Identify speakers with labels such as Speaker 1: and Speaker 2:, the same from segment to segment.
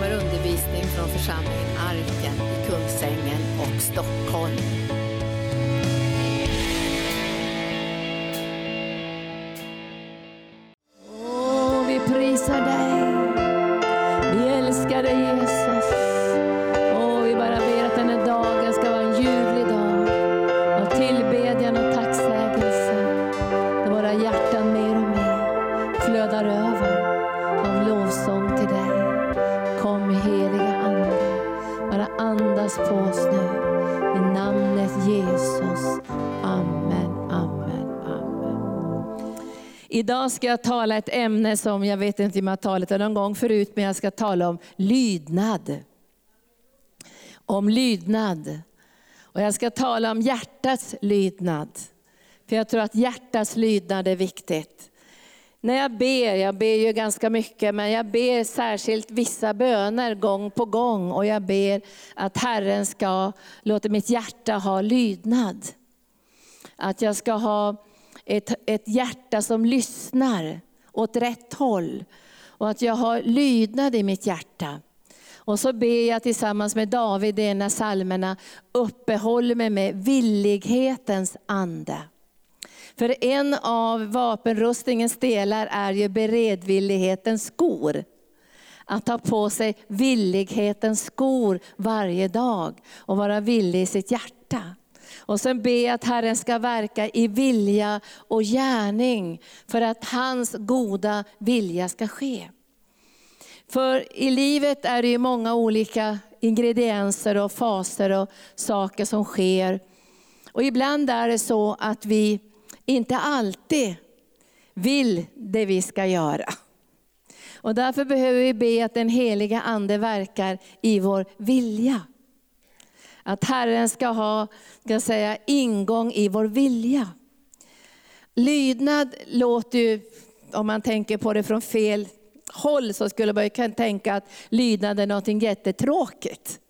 Speaker 1: kommer undervisning från församlingen Arken i Kungsängen och Stockholm.
Speaker 2: Idag ska jag tala ett ämne som jag vet inte om jag har talat om någon gång förut, men jag ska tala om lydnad. Om lydnad. Och jag ska tala om hjärtats lydnad. För jag tror att hjärtats lydnad är viktigt. När jag ber, jag ber ju ganska mycket, men jag ber särskilt vissa böner gång på gång. Och jag ber att Herren ska låta mitt hjärta ha lydnad. Att jag ska ha ett, ett hjärta som lyssnar åt rätt håll. Och att jag har lydnad i mitt hjärta. Och så ber jag tillsammans med David i en av psalmerna, uppehåll mig med villighetens ande. För en av vapenrustningens delar är ju beredvillighetens skor. Att ta på sig villighetens skor varje dag och vara villig i sitt hjärta. Och sen be att Herren ska verka i vilja och gärning för att hans goda vilja ska ske. För i livet är det ju många olika ingredienser och faser och saker som sker. Och ibland är det så att vi inte alltid vill det vi ska göra. Och därför behöver vi be att den heliga Ande verkar i vår vilja. Att Herren ska ha ska säga, ingång i vår vilja. Lydnad låter ju, om man tänker på det från fel håll, så skulle man ju kunna tänka att lydnad är något jättetråkigt.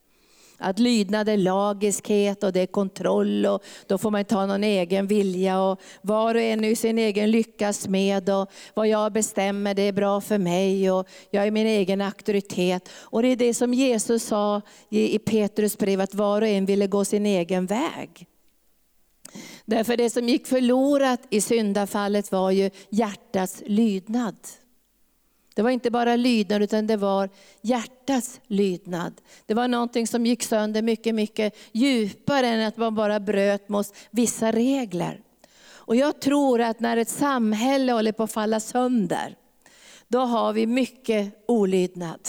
Speaker 2: Att lydnad är lagiskhet och det är kontroll och då får man inte ha någon egen vilja och var och en är sin egen lyckas med och vad jag bestämmer det är bra för mig och jag är min egen auktoritet. Och det är det som Jesus sa i Petrus brev att var och en ville gå sin egen väg. Därför det som gick förlorat i syndafallet var ju hjärtats lydnad. Det var inte bara lydnad utan det var hjärtats lydnad. Det var någonting som gick sönder mycket, mycket djupare än att man bara bröt mot vissa regler. Och jag tror att när ett samhälle håller på att falla sönder, då har vi mycket olydnad.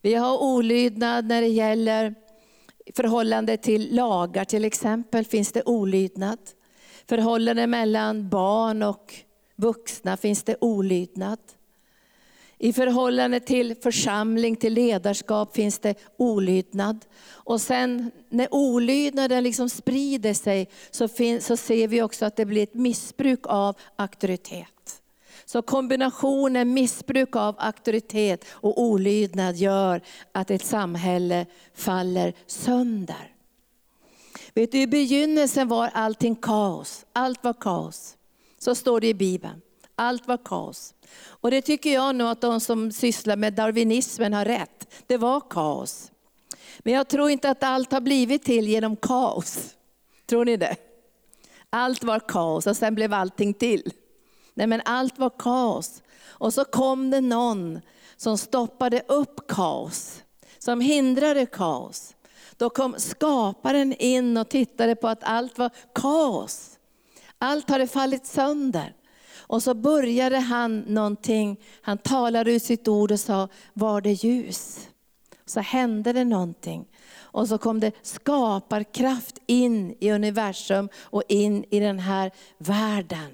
Speaker 2: Vi har olydnad när det gäller förhållande till lagar till exempel, finns det olydnad. Förhållande mellan barn och vuxna finns det olydnad. I förhållande till församling, till ledarskap finns det olydnad. Och sen när olydnaden liksom sprider sig så, finns, så ser vi också att det blir ett missbruk av auktoritet. Så kombinationen missbruk av auktoritet och olydnad gör att ett samhälle faller sönder. Vet du, I begynnelsen var allting kaos. Allt var kaos. Så står det i Bibeln. Allt var kaos. Och det tycker jag nog att de som sysslar med darwinismen har rätt. Det var kaos. Men jag tror inte att allt har blivit till genom kaos. Tror ni det? Allt var kaos och sen blev allting till. Nej men allt var kaos. Och så kom det någon som stoppade upp kaos. Som hindrade kaos. Då kom skaparen in och tittade på att allt var kaos. Allt hade fallit sönder. Och så började han någonting, han talade ut sitt ord och sa, var det ljus? Så hände det någonting. Och så kom det skaparkraft in i universum och in i den här världen.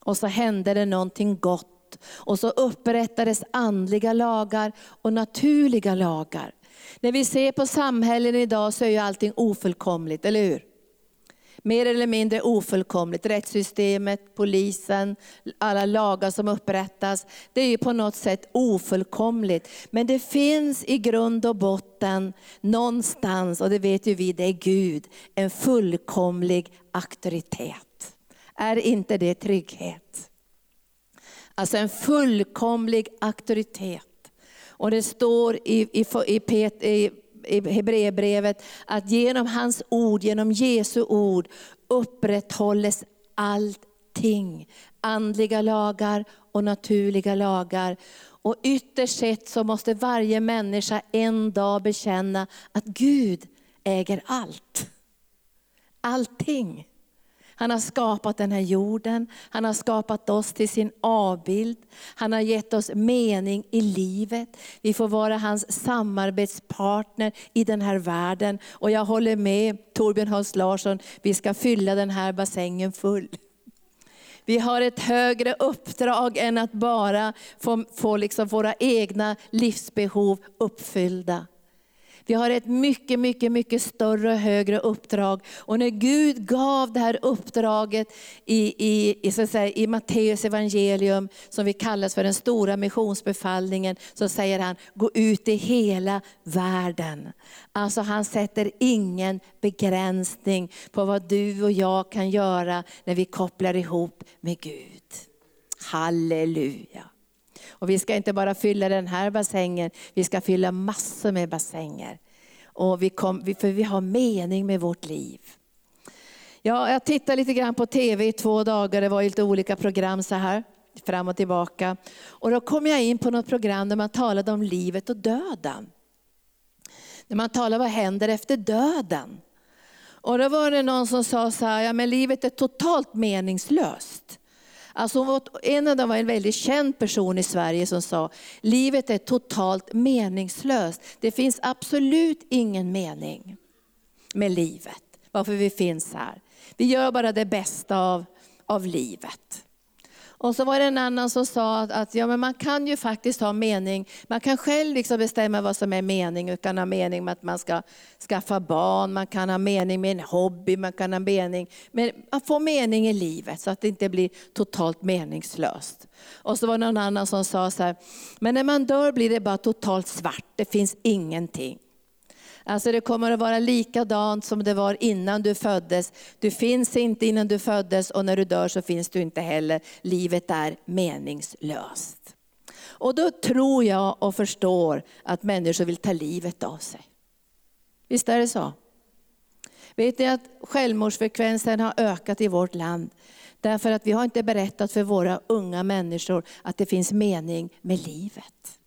Speaker 2: Och så hände det någonting gott. Och så upprättades andliga lagar och naturliga lagar. När vi ser på samhällen idag så är ju allting ofullkomligt, eller hur? Mer eller mindre ofullkomligt. Rättssystemet, polisen, alla lagar som upprättas. Det är ju på något sätt ofullkomligt. Men det finns i grund och botten någonstans, och det vet ju vi, det är Gud, en fullkomlig auktoritet. Är inte det trygghet? Alltså en fullkomlig auktoritet. Och det står i, i, i, Pet, i, i Hebreerbrevet att genom hans ord, genom Jesu ord upprätthålles allting. Andliga lagar och naturliga lagar. Och ytterst sett så måste varje människa en dag bekänna att Gud äger allt. Allting. Han har skapat den här jorden, han har skapat oss till sin avbild. Han har gett oss mening i livet. Vi får vara hans samarbetspartner i den här världen. Och jag håller med Torbjörn Hans Larsson, vi ska fylla den här bassängen full. Vi har ett högre uppdrag än att bara få, få liksom våra egna livsbehov uppfyllda. Vi har ett mycket, mycket, mycket större och högre uppdrag. Och när Gud gav det här uppdraget i, i, i, så att säga, i Matteus evangelium, som vi kallas för den stora missionsbefallningen, så säger han, gå ut i hela världen. Alltså han sätter ingen begränsning på vad du och jag kan göra när vi kopplar ihop med Gud. Halleluja. Och vi ska inte bara fylla den här bassängen, vi ska fylla massor med bassänger. Och vi kom, för vi har mening med vårt liv. Ja, jag tittade lite grann på tv i två dagar, det var lite olika program så här fram och tillbaka. Och då kom jag in på något program där man talade om livet och döden. När man talade om vad händer efter döden. Och då var det någon som sa så här, ja men livet är totalt meningslöst. Alltså, en av dem var en väldigt känd person i Sverige som sa, livet är totalt meningslöst. Det finns absolut ingen mening med livet, varför vi finns här. Vi gör bara det bästa av, av livet. Och så var det en annan som sa att, att, ja, men man kan ju faktiskt ha mening, man kan själv liksom bestämma vad som är mening. Man kan ha mening med att man ska skaffa barn, man kan ha mening med en hobby, man kan ha mening med att få mening i livet så att det inte blir totalt meningslöst. Och så var det någon annan som sa så här, men när man dör blir det bara totalt svart, det finns ingenting. Alltså det kommer att vara likadant som det var innan du föddes. Du finns inte innan du föddes och när du dör så finns du inte heller. Livet är meningslöst. Och då tror jag och förstår att människor vill ta livet av sig. Visst är det så? Vet ni att självmordsfrekvensen har ökat i vårt land? Därför att vi har inte berättat för våra unga människor att det finns mening med livet.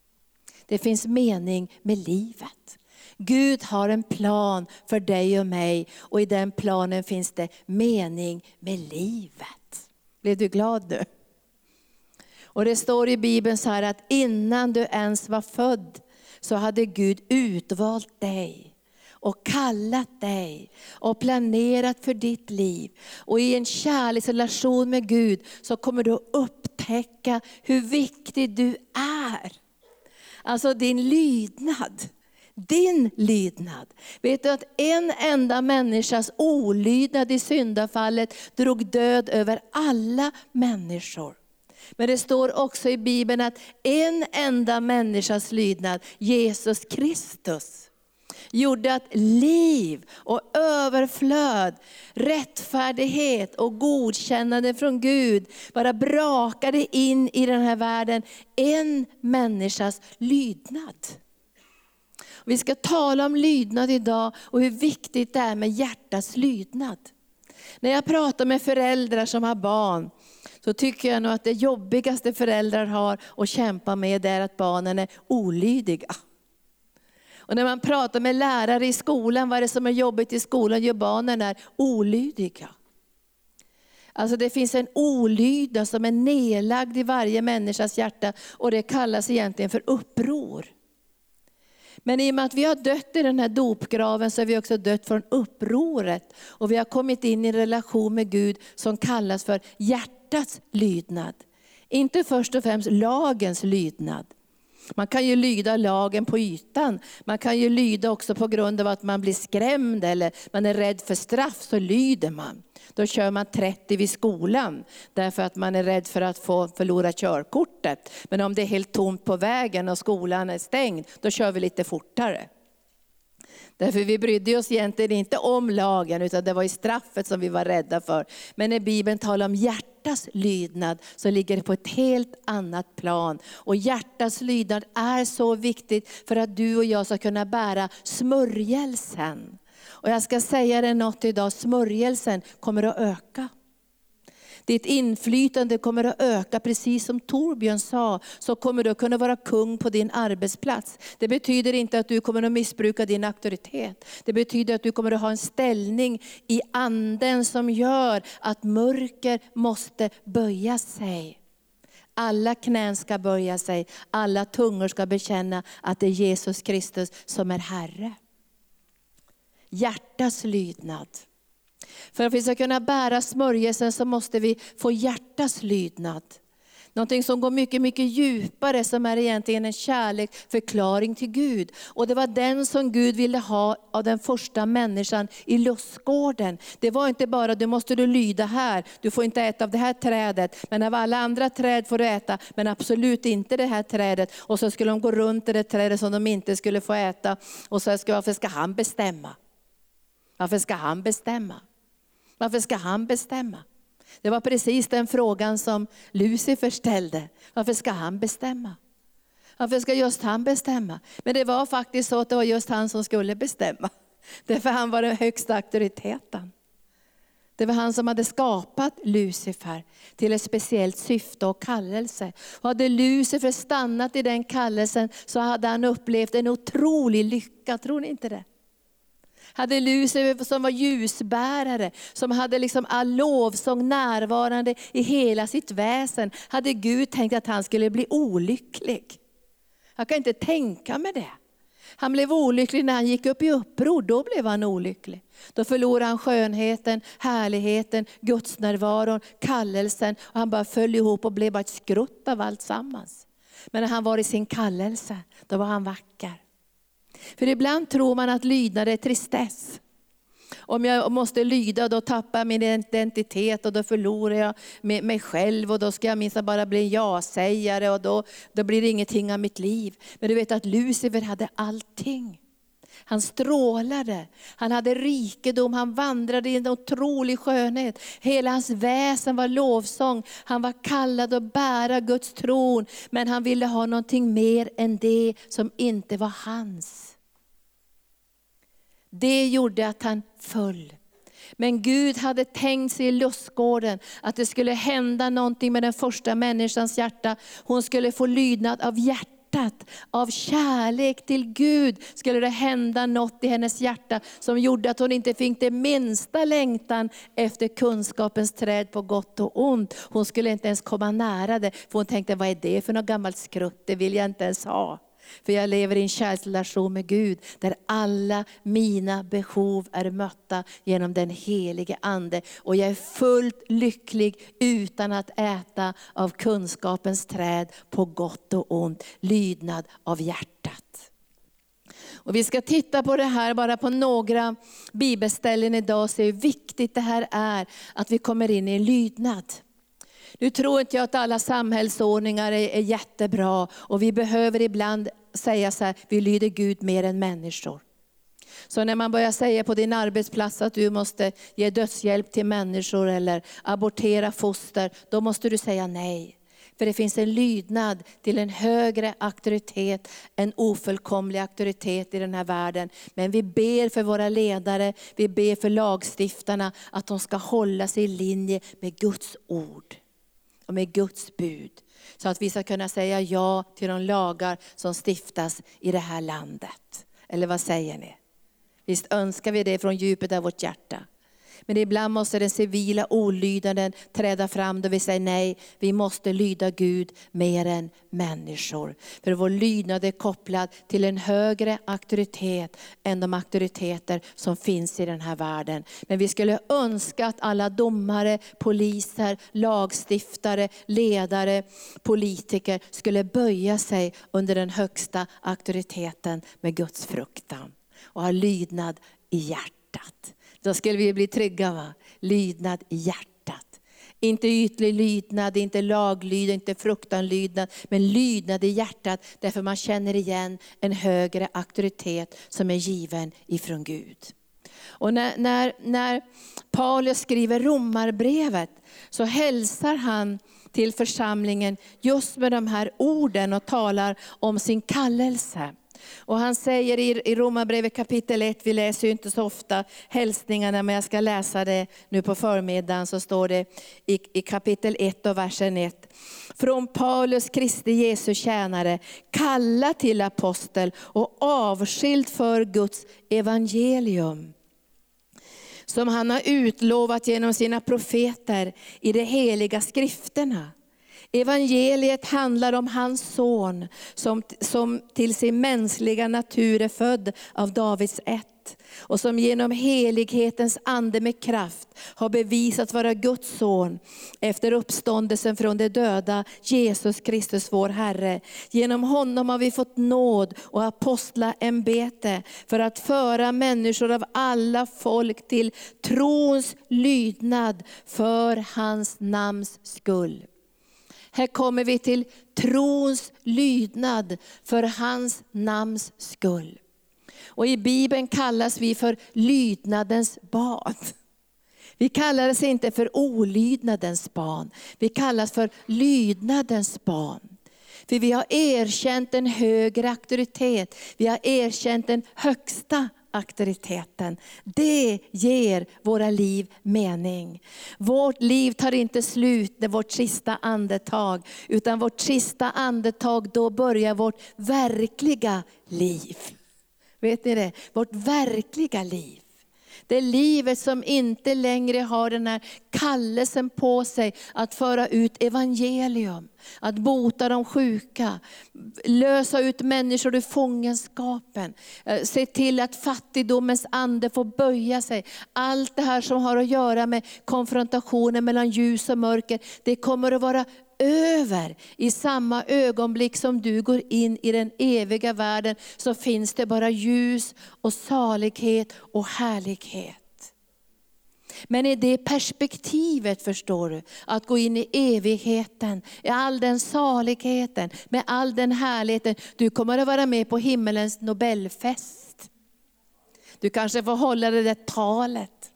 Speaker 2: Det finns mening med livet. Gud har en plan för dig och mig och i den planen finns det mening med livet. Blev du glad nu? Och det står i Bibeln så här att innan du ens var född så hade Gud utvalt dig och kallat dig och planerat för ditt liv. Och i en kärleksrelation med Gud så kommer du att upptäcka hur viktig du är. Alltså din lydnad. Din lydnad. Vet du att en enda människas olydnad i syndafallet drog död över alla människor. Men det står också i Bibeln att en enda människas lydnad, Jesus Kristus, gjorde att liv och överflöd, rättfärdighet och godkännande från Gud bara brakade in i den här världen. En människas lydnad. Vi ska tala om lydnad idag och hur viktigt det är med hjärtats lydnad. När jag pratar med föräldrar som har barn, så tycker jag nog att det jobbigaste föräldrar har att kämpa med är att barnen är olydiga. Och när man pratar med lärare i skolan, vad är det som är jobbigt i skolan? Jo, barnen är olydiga. Alltså det finns en olydnad som är nedlagd i varje människas hjärta och det kallas egentligen för uppror. Men i och med att vi har dött i den här dopgraven så har vi också dött från upproret. Och vi har kommit in i en relation med Gud som kallas för hjärtats lydnad. Inte först och främst lagens lydnad. Man kan ju lyda lagen på ytan. Man kan ju lyda också på grund av att man blir skrämd eller man är rädd för straff, så lyder man. Då kör man 30 vid skolan därför att man är rädd för att få förlora körkortet. Men om det är helt tomt på vägen och skolan är stängd, då kör vi lite fortare. Därför vi brydde oss egentligen inte om lagen, utan det var i straffet som vi var rädda för. Men när Bibeln talar om hjärtas lydnad så ligger det på ett helt annat plan. Och hjärtats lydnad är så viktigt för att du och jag ska kunna bära smörjelsen. Och jag ska säga dig något idag, smörjelsen kommer att öka. Ditt inflytande kommer att öka, precis som Torbjörn sa, så kommer du att kunna vara kung på din arbetsplats. Det betyder inte att du kommer att missbruka din auktoritet. Det betyder att du kommer att ha en ställning i anden som gör att mörker måste böja sig. Alla knän ska böja sig, alla tungor ska bekänna att det är Jesus Kristus som är Herre. Hjärtas lydnad. För att vi ska kunna bära smörjelsen så måste vi få hjärtas lydnad. Någonting som går mycket, mycket djupare, som är egentligen en kärleksförklaring till Gud. Och det var den som Gud ville ha av den första människan i lustgården. Det var inte bara, du måste du lyda här, du får inte äta av det här trädet, men av alla andra träd får du äta, men absolut inte det här trädet. Och så skulle de gå runt det trädet som de inte skulle få äta. Och så ska, varför ska han bestämma? Varför ska han bestämma? Varför ska han bestämma? Det var precis den frågan som Lucifer ställde. Varför ska han bestämma? Varför ska just han bestämma? Men det var faktiskt så att det var just han som skulle bestämma. Därför han var den högsta auktoriteten. Det var han som hade skapat Lucifer till ett speciellt syfte och kallelse. Och hade Lucifer stannat i den kallelsen så hade han upplevt en otrolig lycka, tror ni inte det? Hade Lucifer som var ljusbärare, som hade liksom all lovsång närvarande i hela sitt väsen, hade Gud tänkt att han skulle bli olycklig. Jag kan inte tänka mig det. Han blev olycklig när han gick upp i uppror, då blev han olycklig. Då förlorade han skönheten, härligheten, Guds närvaron, kallelsen och han bara föll ihop och blev bara ett skrutt av allt sammans. Men när han var i sin kallelse, då var han vacker. För ibland tror man att lydnad är tristess. Om jag måste lyda då tappar jag min identitet och då förlorar jag mig själv och då ska jag minst bara bli en ja-sägare och då, då blir det ingenting av mitt liv. Men du vet att Lucifer hade allting. Han strålade, han hade rikedom, han vandrade i en otrolig skönhet. Hela hans väsen var lovsång. Han var kallad att bära Guds tron, men han ville ha någonting mer än det som inte var hans. Det gjorde att han föll. Men Gud hade tänkt sig i lustgården att det skulle hända någonting med den första människans hjärta. Hon skulle få lydnad av hjärtat. Av kärlek till Gud skulle det hända något i hennes hjärta som gjorde att hon inte fick det minsta längtan efter kunskapens träd på gott och ont. Hon skulle inte ens komma nära det, för hon tänkte, vad är det för något gammalt skrutt, det vill jag inte ens ha. För jag lever i en kärleksrelation med Gud, där alla mina behov är mötta genom den helige Ande. Och jag är fullt lycklig utan att äta av kunskapens träd på gott och ont. Lydnad av hjärtat. Och vi ska titta på det här bara på några bibelställen idag, och se hur viktigt det här är, att vi kommer in i lydnad. Nu tror inte jag att alla samhällsordningar är, är jättebra och vi behöver ibland säga så här, vi lyder Gud mer än människor. Så när man börjar säga på din arbetsplats att du måste ge dödshjälp till människor eller abortera foster, då måste du säga nej. För det finns en lydnad till en högre auktoritet, en ofullkomlig auktoritet i den här världen. Men vi ber för våra ledare, vi ber för lagstiftarna att de ska hålla sig i linje med Guds ord och med Guds bud. Så att vi ska kunna säga ja till de lagar som stiftas i det här landet. Eller vad säger ni? Visst önskar vi det från djupet av vårt hjärta. Men ibland måste den civila olydnaden träda fram då vi säger nej, vi måste lyda Gud mer än människor. För vår lydnad är kopplad till en högre auktoritet än de auktoriteter som finns i den här världen. Men vi skulle önska att alla domare, poliser, lagstiftare, ledare, politiker skulle böja sig under den högsta auktoriteten med Guds fruktan och ha lydnad i hjärtat. Då skulle vi bli trygga. Va? Lydnad i hjärtat. Inte ytlig lydnad, inte laglydnad, inte fruktanlydnad, men lydnad i hjärtat. Därför man känner igen en högre auktoritet som är given ifrån Gud. Och när, när, när Paulus skriver romarbrevet så hälsar han till församlingen just med de här orden och talar om sin kallelse. Och han säger i, i Romarbrevet kapitel 1, vi läser ju inte så ofta hälsningarna, men jag ska läsa det nu på förmiddagen, så står det i, i kapitel 1 och versen 1. Från Paulus, Kristi Jesu tjänare, kalla till apostel och avskild för Guds evangelium som han har utlovat genom sina profeter i de heliga skrifterna Evangeliet handlar om hans son som, som till sin mänskliga natur är född av Davids ett och som genom helighetens ande med kraft har bevisat vara Guds son efter uppståndelsen från de döda, Jesus Kristus vår Herre. Genom honom har vi fått nåd och apostlaämbete för att föra människor av alla folk till trons lydnad för hans namns skull. Här kommer vi till trons lydnad för hans namns skull. Och I Bibeln kallas vi för lydnadens barn. Vi kallas inte för olydnadens barn, vi kallas för lydnadens barn. För vi har erkänt en högre auktoritet, vi har erkänt den högsta auktoriteten. Det ger våra liv mening. Vårt liv tar inte slut när vårt sista andetag, utan vårt sista andetag, då börjar vårt verkliga liv. Vet ni det? Vårt verkliga liv. Det livet som inte längre har den här kallelsen på sig att föra ut evangelium, att bota de sjuka, lösa ut människor ur fångenskapen, eh, se till att fattigdomens ande får böja sig. Allt det här som har att göra med konfrontationen mellan ljus och mörker, det kommer att vara över. I samma ögonblick som du går in i den eviga världen så finns det bara ljus och salighet och härlighet. Men i det perspektivet förstår du, att gå in i evigheten, i all den saligheten, med all den härligheten. Du kommer att vara med på himmelens nobelfest. Du kanske får hålla det där talet.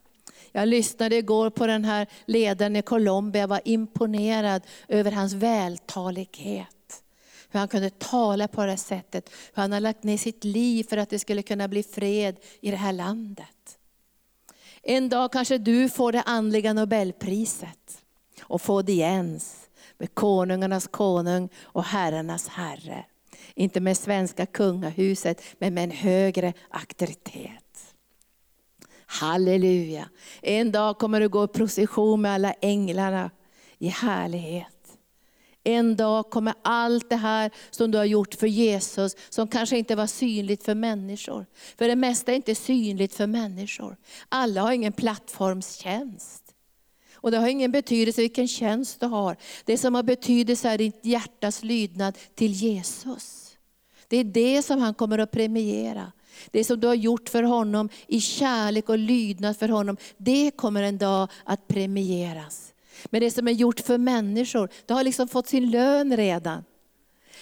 Speaker 2: Jag lyssnade igår på den här ledaren i Colombia, jag var imponerad över hans vältalighet. Hur han kunde tala på det sättet, hur han har lagt ner sitt liv för att det skulle kunna bli fred i det här landet. En dag kanske du får det andliga nobelpriset och får audiens med konungarnas konung och herrarnas herre. Inte med svenska kungahuset, men med en högre auktoritet. Halleluja. En dag kommer du gå i procession med alla änglarna i härlighet. En dag kommer allt det här som du har gjort för Jesus, som kanske inte var synligt för människor. För det mesta är inte synligt för människor. Alla har ingen plattformstjänst. Och det har ingen betydelse vilken tjänst du har. Det som har betydelse är ditt hjärtas lydnad till Jesus. Det är det som han kommer att premiera. Det som du har gjort för honom i kärlek och lydnad för honom, det kommer en dag att premieras. Men det som är gjort för människor, det har liksom fått sin lön redan.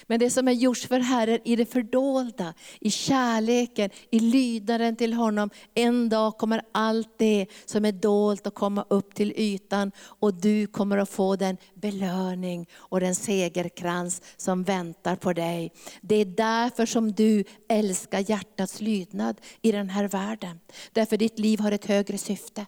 Speaker 2: Men det som är gjort för Herren i det fördolda, i kärleken, i lydnaden till honom. En dag kommer allt det som är dolt att komma upp till ytan och du kommer att få den belöning och den segerkrans som väntar på dig. Det är därför som du älskar hjärtats lydnad i den här världen. Därför ditt liv har ett högre syfte.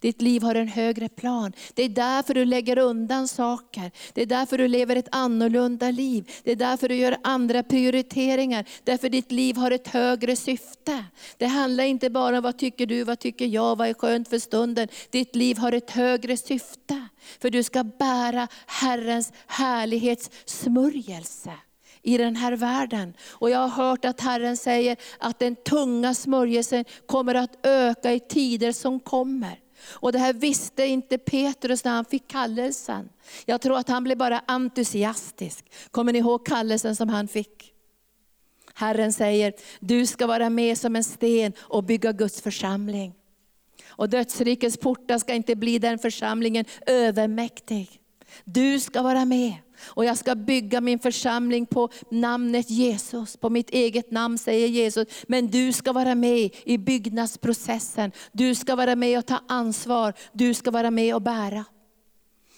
Speaker 2: Ditt liv har en högre plan. Det är därför du lägger undan saker. Det är därför du lever ett annorlunda liv. Det är därför du gör andra prioriteringar. Därför ditt liv har ett högre syfte. Det handlar inte bara om vad tycker du, vad tycker jag, vad är skönt för stunden. Ditt liv har ett högre syfte. För du ska bära Herrens härlighetssmörjelse i den här världen. Och jag har hört att Herren säger att den tunga smörjelsen kommer att öka i tider som kommer. Och det här visste inte Petrus när han fick kallelsen. Jag tror att han blev bara entusiastisk. Kommer ni ihåg kallelsen som han fick? Herren säger, du ska vara med som en sten och bygga Guds församling. Och dödsrikets portar ska inte bli den församlingen övermäktig. Du ska vara med. Och jag ska bygga min församling på namnet Jesus, på mitt eget namn säger Jesus. Men du ska vara med i byggnadsprocessen. Du ska vara med och ta ansvar. Du ska vara med och bära.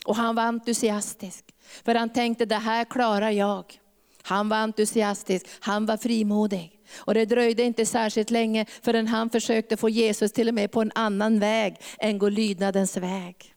Speaker 2: Och han var entusiastisk. För han tänkte, det här klarar jag. Han var entusiastisk, han var frimodig. Och det dröjde inte särskilt länge förrän han försökte få Jesus till och med på en annan väg än gå lydnadens väg.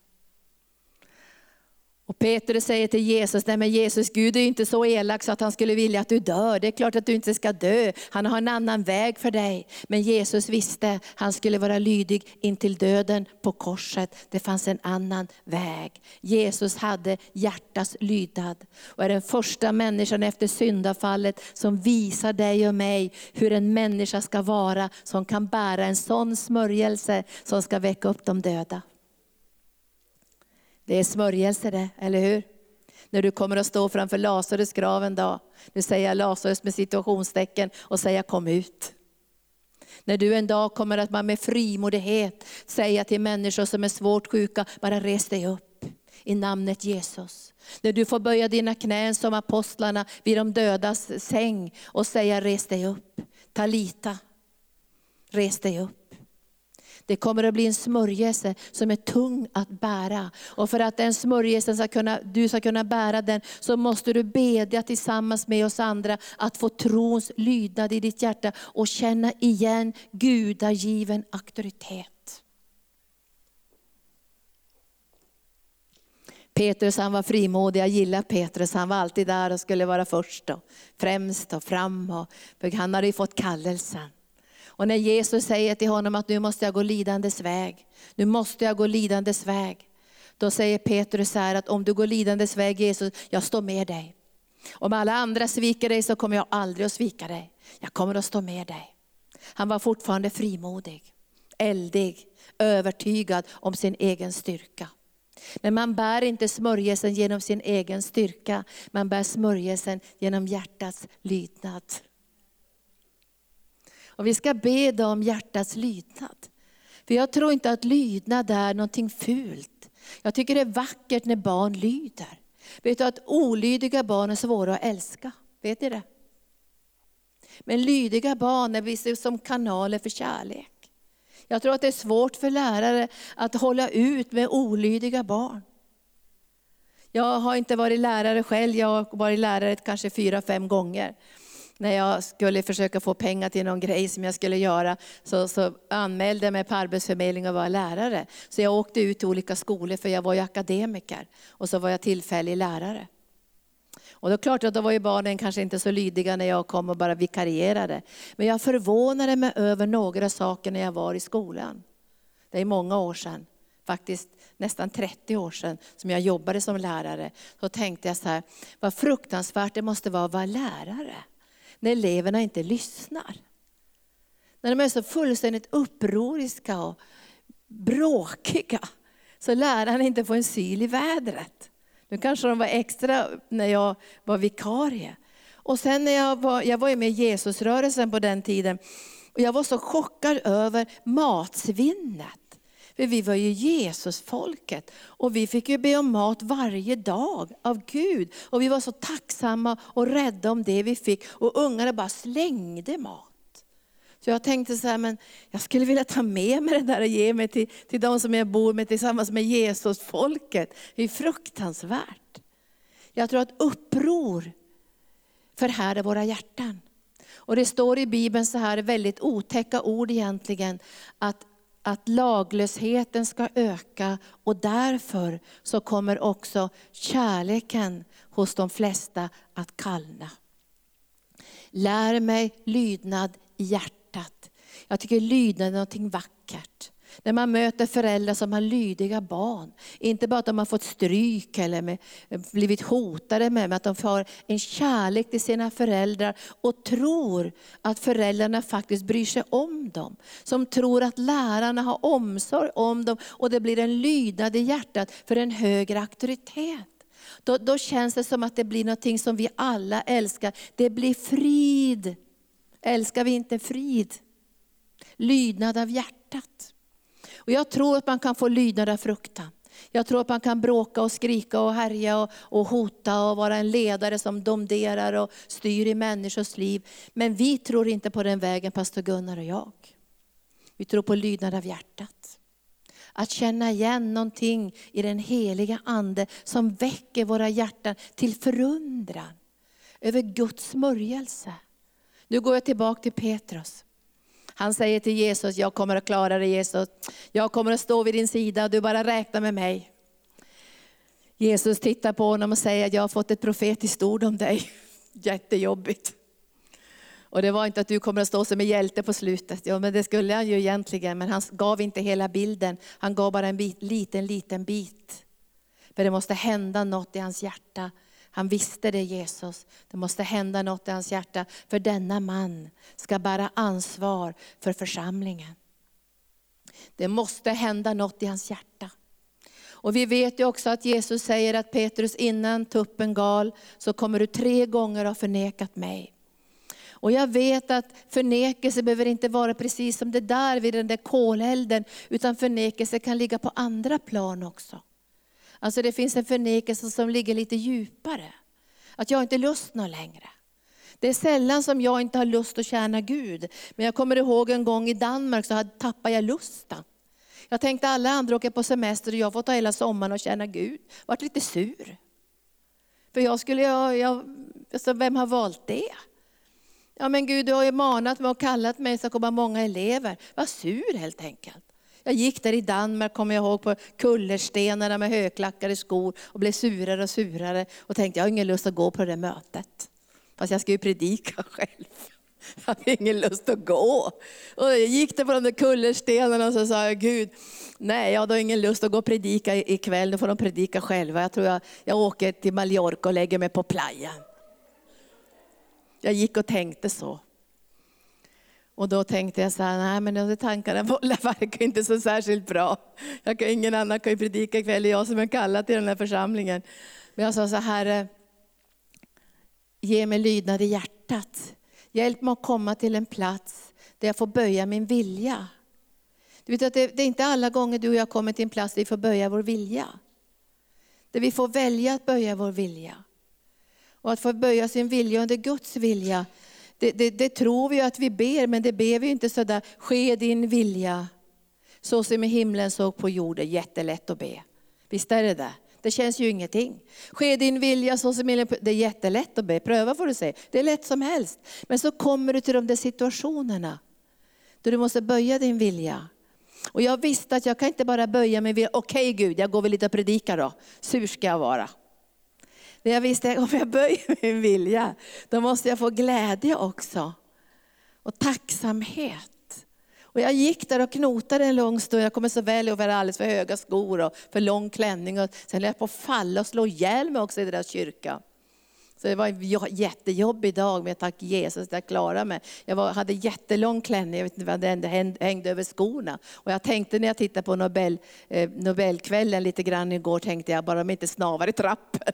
Speaker 2: Och Petrus säger till Jesus, nej men Jesus, Gud är inte så elak så att han skulle vilja att du dör. Det är klart att du inte ska dö, han har en annan väg för dig. Men Jesus visste, han skulle vara lydig in till döden på korset. Det fanns en annan väg. Jesus hade hjärtas lydnad och är den första människan efter syndafallet som visar dig och mig hur en människa ska vara som kan bära en sån smörjelse som ska väcka upp de döda. Det är smörjelse det, eller hur? När du kommer att stå framför Lazarus grav en dag. Nu säger jag Lazarus med situationstecken och säger kom ut. När du en dag kommer att man med frimodighet säga till människor som är svårt sjuka, bara res dig upp i namnet Jesus. När du får böja dina knän som apostlarna vid de dödas säng och säga res dig upp. Talita, res dig upp. Det kommer att bli en smörjelse som är tung att bära. Och för att den smörjelsen ska kunna, du ska kunna bära den, så måste du bedja tillsammans med oss andra att få trons lydnad i ditt hjärta och känna igen gudagiven auktoritet. Petrus han var frimodig, jag gillar Petrus, han var alltid där och skulle vara först och främst och fram. Och, för han hade ju fått kallelsen. Och när Jesus säger till honom att nu måste jag gå lidandes väg, nu måste jag gå lidandes väg. Då säger Petrus här att om du går lidandes väg Jesus, jag står med dig. Om alla andra sviker dig så kommer jag aldrig att svika dig. Jag kommer att stå med dig. Han var fortfarande frimodig, eldig, övertygad om sin egen styrka. Men man bär inte smörjelsen genom sin egen styrka, man bär smörjelsen genom hjärtats lydnad. Och vi ska be om hjärtats lydnad. För jag tror inte att lydnad är någonting fult. Jag tycker det är vackert när barn lyder. Vet du att olydiga barn är svåra att älska? Vet ni det? Men lydiga barn är vi som kanaler för kärlek. Jag tror att det är svårt för lärare att hålla ut med olydiga barn. Jag har inte varit lärare själv, jag har varit lärare kanske fyra, fem gånger när jag skulle försöka få pengar till någon grej som jag skulle göra, så, så anmälde jag mig på Arbetsförmedlingen och var lärare. Så jag åkte ut till olika skolor, för jag var ju akademiker. Och så var jag tillfällig lärare. Och då klart att då var ju barnen kanske inte så lydiga när jag kom och bara vikarierade. Men jag förvånade mig över några saker när jag var i skolan. Det är många år sedan, faktiskt nästan 30 år sedan som jag jobbade som lärare. Då tänkte jag så här, vad fruktansvärt det måste vara att vara lärare när eleverna inte lyssnar. När de är så fullständigt upproriska och bråkiga, så läraren inte får en syl i vädret. Nu kanske de var extra när jag var vikarie. Och sen när jag var, jag var med i Jesusrörelsen på den tiden, och jag var så chockad över matsvinnet. För vi var ju Jesusfolket och vi fick ju be om mat varje dag av Gud. Och vi var så tacksamma och rädda om det vi fick. Och ungarna bara slängde mat. Så jag tänkte så här, men jag skulle vilja ta med mig det där och ge mig till, till de som jag bor med tillsammans med Jesusfolket. Det är fruktansvärt. Jag tror att uppror förhärdar våra hjärtan. Och det står i Bibeln så här, väldigt otäcka ord egentligen, att att laglösheten ska öka och därför så kommer också kärleken hos de flesta att kallna. Lär mig lydnad i hjärtat. Jag tycker lydnad är något vackert. När man möter föräldrar som har lydiga barn. Inte bara att de har fått stryk eller med, blivit hotade med, men att de får en kärlek till sina föräldrar och tror att föräldrarna faktiskt bryr sig om dem. Som tror att lärarna har omsorg om dem och det blir en lydnad i hjärtat för en högre auktoritet. Då, då känns det som att det blir någonting som vi alla älskar. Det blir frid. Älskar vi inte frid? Lydnad av hjärtat. Och jag tror att man kan få lydnad av fruktan. Jag tror att man kan bråka och skrika och härja och, och hota och vara en ledare som domderar och styr i människors liv. Men vi tror inte på den vägen, pastor Gunnar och jag. Vi tror på lydnad av hjärtat. Att känna igen någonting i den heliga Ande som väcker våra hjärtan till förundran över Guds smörjelse. Nu går jag tillbaka till Petrus. Han säger till Jesus, jag kommer att klara det Jesus. Jag kommer att stå vid din sida, du bara räknar med mig. Jesus tittar på honom och säger, jag har fått ett profetiskt ord om dig. Jättejobbigt. Och det var inte att du kommer att stå som en hjälte på slutet. Ja, men det skulle han ju egentligen, men han gav inte hela bilden. Han gav bara en bit, liten, liten bit. För det måste hända något i hans hjärta. Han visste det Jesus. Det måste hända något i hans hjärta. För denna man ska bära ansvar för församlingen. Det måste hända något i hans hjärta. Och vi vet ju också att Jesus säger att Petrus innan tuppen gal så kommer du tre gånger ha förnekat mig. Och jag vet att förnekelse behöver inte vara precis som det där vid den där kolelden, utan förnekelse kan ligga på andra plan också. Alltså det finns en förnekelse som ligger lite djupare. Att jag inte har lust längre. Det är sällan som jag inte har lust att tjäna Gud. Men jag kommer ihåg en gång i Danmark så tappade jag lusten. Jag tänkte alla andra åker på semester och jag får ta hela sommaren och tjäna Gud. Jag Vart lite sur. För jag skulle, jag, jag, alltså vem har valt det? Ja men Gud, du har ju manat mig och kallat mig så kommer många elever. Var sur helt enkelt. Jag gick där i Danmark, kommer jag ihåg, på kullerstenarna med högklackade skor och blev surare och surare och tänkte jag har ingen lust att gå på det mötet. Fast jag ska ju predika själv. Jag hade ingen lust att gå. Och jag gick där på de där kullerstenarna och så sa jag, Gud, nej jag har ingen lust att gå och predika ikväll, nu får de predika själva. Jag tror jag, jag åker till Mallorca och lägger mig på playan. Jag gick och tänkte så. Och då tänkte jag så här, nej men de tankarna verkar inte så särskilt bra. Jag kan, ingen annan kan ju predika ikväll, jag som är kallad till den här församlingen. Men jag sa så här, eh, ge mig lydnad i hjärtat. Hjälp mig att komma till en plats där jag får böja min vilja. Du vet att det, det är inte alla gånger du och jag kommer till en plats där vi får böja vår vilja. Där vi får välja att böja vår vilja. Och att få böja sin vilja under Guds vilja, det, det, det, tror vi att vi ber, men det ber vi inte sådär, ske din vilja. Så som i himlen såg på jorden, jättelätt att be. Visst är det det? Det känns ju ingenting. Ske din vilja så som himlen Det är jättelätt att be, pröva får du se. Det är lätt som helst. Men så kommer du till de där situationerna, då du måste böja din vilja. Och jag visste att jag kan inte bara böja mig, okej okay, Gud, jag går väl lite och predikar då. Sur ska jag vara. Men jag visste att om jag böjer min vilja, då måste jag få glädje också. Och tacksamhet. Och jag gick där och knotade en lång stund. Jag kommer så väl ihåg jag jag alldeles för höga skor och för lång klänning. Och sen höll jag på att falla och slå ihjäl mig också i deras kyrka. Så det var en jättejobbig dag, men tack Jesus att jag klarade mig. Jag var, hade jättelång klänning, jag vet inte vad det hängde över skorna. Och jag tänkte när jag tittade på Nobel, eh, Nobelkvällen lite grann igår, tänkte jag bara de inte snavar i trappen.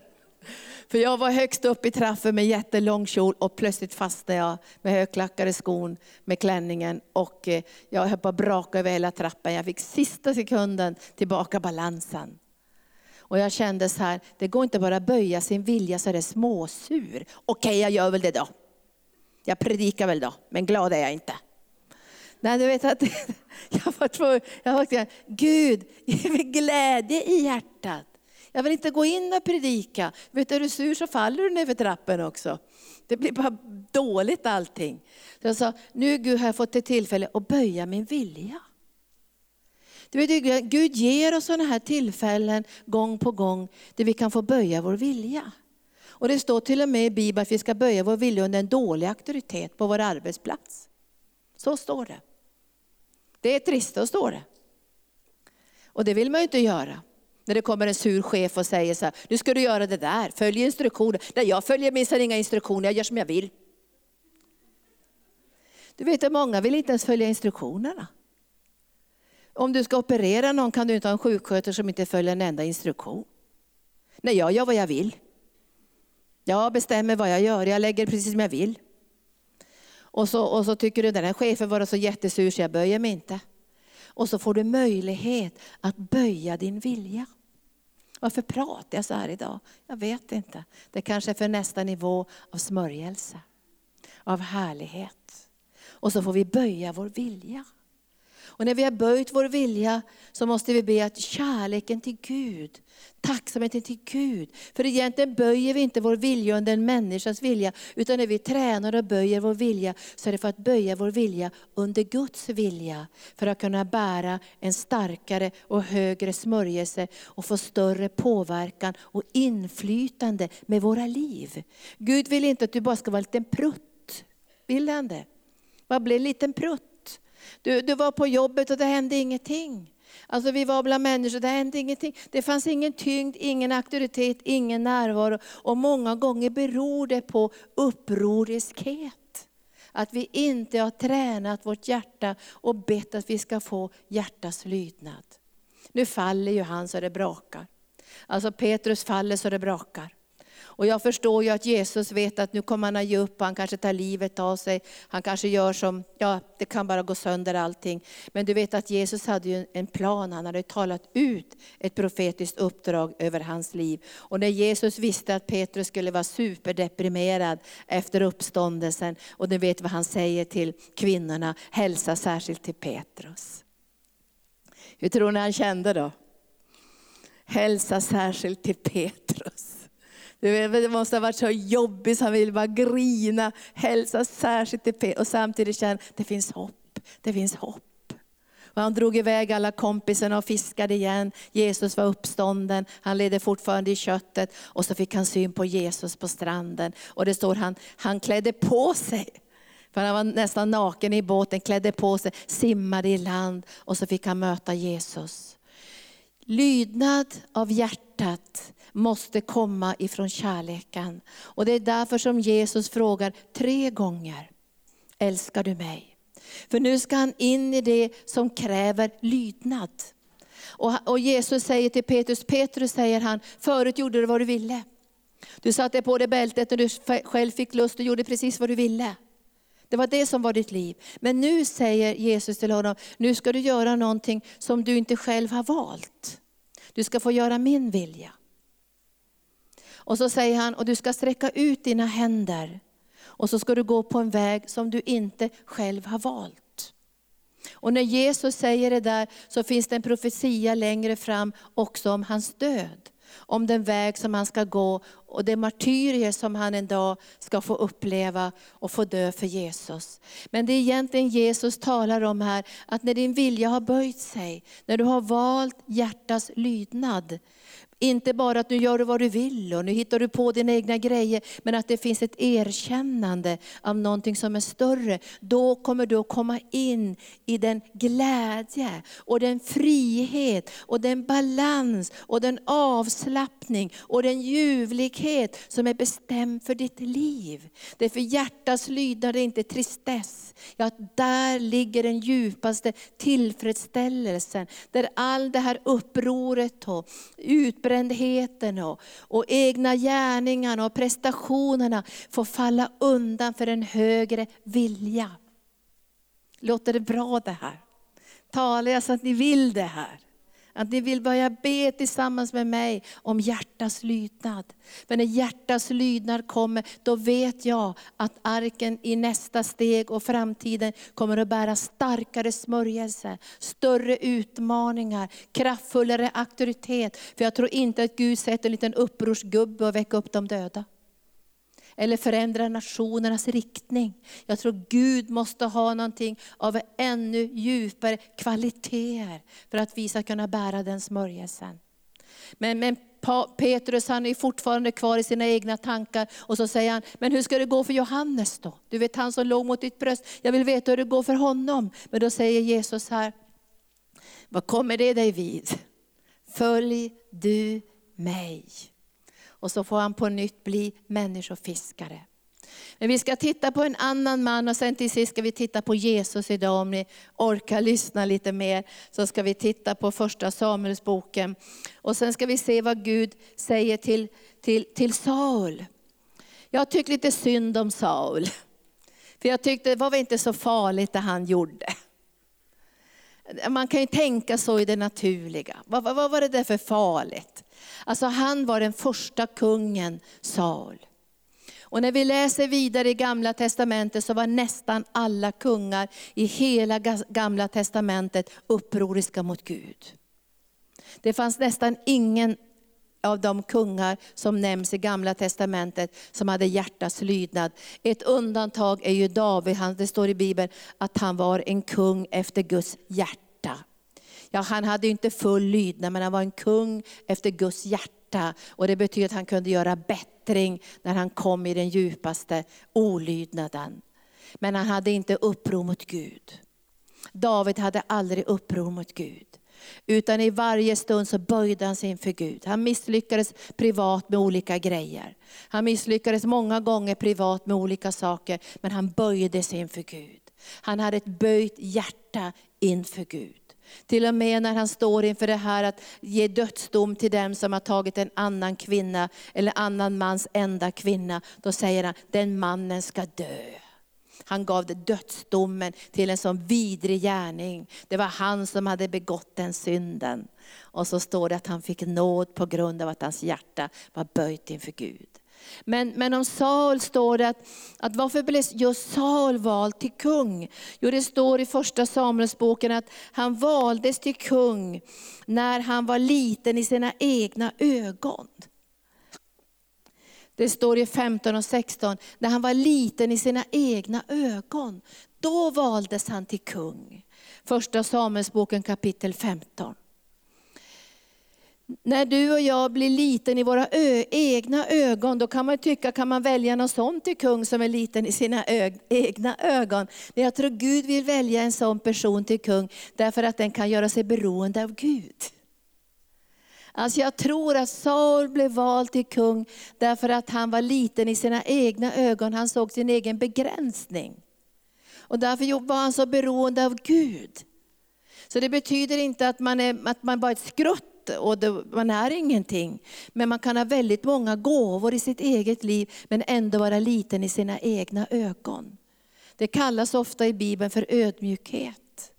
Speaker 2: För jag var högst upp i trappen med jättelång kjol och plötsligt fastnade jag med högklackade skon med klänningen och eh, jag höll på att braka över hela trappen. Jag fick sista sekunden tillbaka balansen. Och jag kände så här, det går inte bara att böja sin vilja så är det småsur. Okej, jag gör väl det då. Jag predikar väl då, men glad är jag inte. Nej, du vet att jag var tvungen, jag var, Gud, ge mig glädje i hjärtat. Jag vill inte gå in och predika. Vet du, är du sur så faller du ner för trappen också. Det blir bara dåligt allting. Så jag sa, nu Gud har jag fått ett tillfälle att böja min vilja. Du vet, Gud ger oss sådana här tillfällen gång på gång där vi kan få böja vår vilja. Och det står till och med i Bibeln att vi ska böja vår vilja under en dålig auktoritet på vår arbetsplats. Så står det. Det är trist, så står det. Och det vill man ju inte göra. När det kommer en sur chef och säger så här, nu ska du göra det där, följ instruktioner. Nej, jag följer minsann inga instruktioner, jag gör som jag vill. Du vet att många vill inte ens följa instruktionerna. Om du ska operera någon kan du inte ha en sjuksköterska som inte följer en enda instruktion. Nej, jag gör vad jag vill. Jag bestämmer vad jag gör, jag lägger precis som jag vill. Och så, och så tycker du den här chefen var så jättesur så jag böjer mig inte. Och så får du möjlighet att böja din vilja. Varför pratar jag så här idag? Jag vet inte. Det kanske är för nästa nivå av smörjelse, av härlighet. Och så får vi böja vår vilja. Och när vi har böjt vår vilja så måste vi be att kärleken till Gud, tacksamheten till Gud. För egentligen böjer vi inte vår vilja under en människas vilja, utan när vi tränar och böjer vår vilja så är det för att böja vår vilja under Guds vilja. För att kunna bära en starkare och högre smörjelse och få större påverkan och inflytande med våra liv. Gud vill inte att du bara ska vara en liten prutt. Vill han det? Bara bli en liten prutt. Du, du var på jobbet och det hände ingenting. Alltså vi var bland människor, det hände ingenting. Det fanns ingen tyngd, ingen auktoritet, ingen närvaro. Och många gånger beror det på upproriskhet. Att vi inte har tränat vårt hjärta och bett att vi ska få hjärtas lydnad. Nu faller ju han så det brakar. Alltså Petrus faller så det brakar. Och jag förstår ju att Jesus vet att nu kommer han att ge upp, han kanske tar livet av sig. Han kanske gör som, ja det kan bara gå sönder allting. Men du vet att Jesus hade ju en plan, han hade talat ut ett profetiskt uppdrag över hans liv. Och när Jesus visste att Petrus skulle vara superdeprimerad efter uppståndelsen, och du vet vad han säger till kvinnorna, hälsa särskilt till Petrus. Hur tror ni han kände då? Hälsa särskilt till Petrus. Det måste ha varit så jobbigt han ville bara grina, hälsa särskilt till Petrus och samtidigt känner det finns hopp, det finns hopp. Och han drog iväg alla kompisarna och fiskade igen. Jesus var uppstånden, han ledde fortfarande i köttet. Och så fick han syn på Jesus på stranden. Och det står han, han klädde på sig. För han var nästan naken i båten, klädde på sig, simmade i land och så fick han möta Jesus. Lydnad av hjärtat måste komma ifrån kärleken. Och det är därför som Jesus frågar tre gånger, älskar du mig? För nu ska han in i det som kräver lydnad. Och, Jesus säger till Petrus, Petrus säger han, förut gjorde du vad du ville. Du satte på dig bältet när du själv fick lust och gjorde precis vad du ville. Det var det som var ditt liv. Men nu säger Jesus till honom, nu ska du göra någonting som du inte själv har valt. Du ska få göra min vilja. Och så säger han, och du ska sträcka ut dina händer. Och så ska du gå på en väg som du inte själv har valt. Och när Jesus säger det där så finns det en profetia längre fram också om hans död. Om den väg som han ska gå och det martyrier som han en dag ska få uppleva och få dö för Jesus. Men det är egentligen Jesus talar om här, att när din vilja har böjt sig, när du har valt hjärtas lydnad, inte bara att nu gör du vad du vill och nu hittar du på dina egna grejer, men att det finns ett erkännande av någonting som är större. Då kommer du att komma in i den glädje och den frihet och den balans och den avslappning och den ljuvlighet som är bestämd för ditt liv. Det är för hjärtats lydnad är inte tristess. Ja, där ligger den djupaste tillfredsställelsen. Där all det här upproret och utbrändheten och, och egna gärningarna och prestationerna får falla undan för en högre vilja. Låter det bra det här? Talar jag så att ni vill det här? Att ni vill börja be tillsammans med mig om hjärtas lydnad. För när hjärtas lydnad kommer, då vet jag att arken i nästa steg och framtiden kommer att bära starkare smörjelse, större utmaningar, kraftfullare auktoritet. För jag tror inte att Gud sätter en liten upprorsgubbe och väcker upp de döda eller förändra nationernas riktning. Jag tror Gud måste ha någonting av ännu djupare kvaliteter för att vi ska kunna bära den smörjelsen. Men, men Petrus han är fortfarande kvar i sina egna tankar och så säger han, men hur ska det gå för Johannes då? Du vet han som låg mot ditt bröst, jag vill veta hur det går för honom. Men då säger Jesus här, vad kommer det dig vid? Följ du mig. Och så får han på nytt bli människofiskare. Men vi ska titta på en annan man och sen till sist ska vi titta på Jesus idag. Om ni orkar lyssna lite mer så ska vi titta på första Samuelsboken. Och sen ska vi se vad Gud säger till, till, till Saul. Jag tycker lite synd om Saul. För jag tyckte det var väl inte så farligt det han gjorde. Man kan ju tänka så i det naturliga. Vad, vad, vad var det där för farligt? Alltså han var den första kungen, Saul. Och när vi läser vidare i gamla testamentet så var nästan alla kungar i hela gamla testamentet upproriska mot Gud. Det fanns nästan ingen av de kungar som nämns i gamla testamentet som hade hjärtats lydnad. Ett undantag är ju David, det står i Bibeln att han var en kung efter Guds hjärta. Ja, han hade inte full lydnad men han var en kung efter Guds hjärta. Och det betyder att han kunde göra bättring när han kom i den djupaste olydnaden. Men han hade inte uppror mot Gud. David hade aldrig uppror mot Gud. Utan i varje stund så böjde han sig inför Gud. Han misslyckades privat med olika grejer. Han misslyckades många gånger privat med olika saker, men han böjde sig inför Gud. Han hade ett böjt hjärta inför Gud. Till och med när han står inför det här att ge dödsdom till dem som har tagit en annan kvinna, eller annan mans enda kvinna, då säger han, den mannen ska dö. Han gav dödsdomen till en sån vidrig gärning. Det var han som hade begått den synden. Och så står det att han fick nåd på grund av att hans hjärta var böjt inför Gud. Men, men om Saul står det att, att varför blev just Saul vald till kung? Jo det står i första Samuelsboken att han valdes till kung när han var liten i sina egna ögon. Det står i 15 och 16, när han var liten i sina egna ögon. Då valdes han till kung. Första Samuelsboken kapitel 15. När du och jag blir liten i våra ö, egna ögon, då kan man tycka, kan man välja någon sån till kung som är liten i sina ö, egna ögon? Men jag tror Gud vill välja en sån person till kung, därför att den kan göra sig beroende av Gud. Alltså jag tror att Saul blev vald till kung därför att han var liten i sina egna ögon. Han såg sin egen begränsning. Och därför var han så beroende av Gud. Så det betyder inte att man, är, att man bara är ett skrutt och det, man är ingenting. Men man kan ha väldigt många gåvor i sitt eget liv men ändå vara liten i sina egna ögon. Det kallas ofta i Bibeln för ödmjukhet.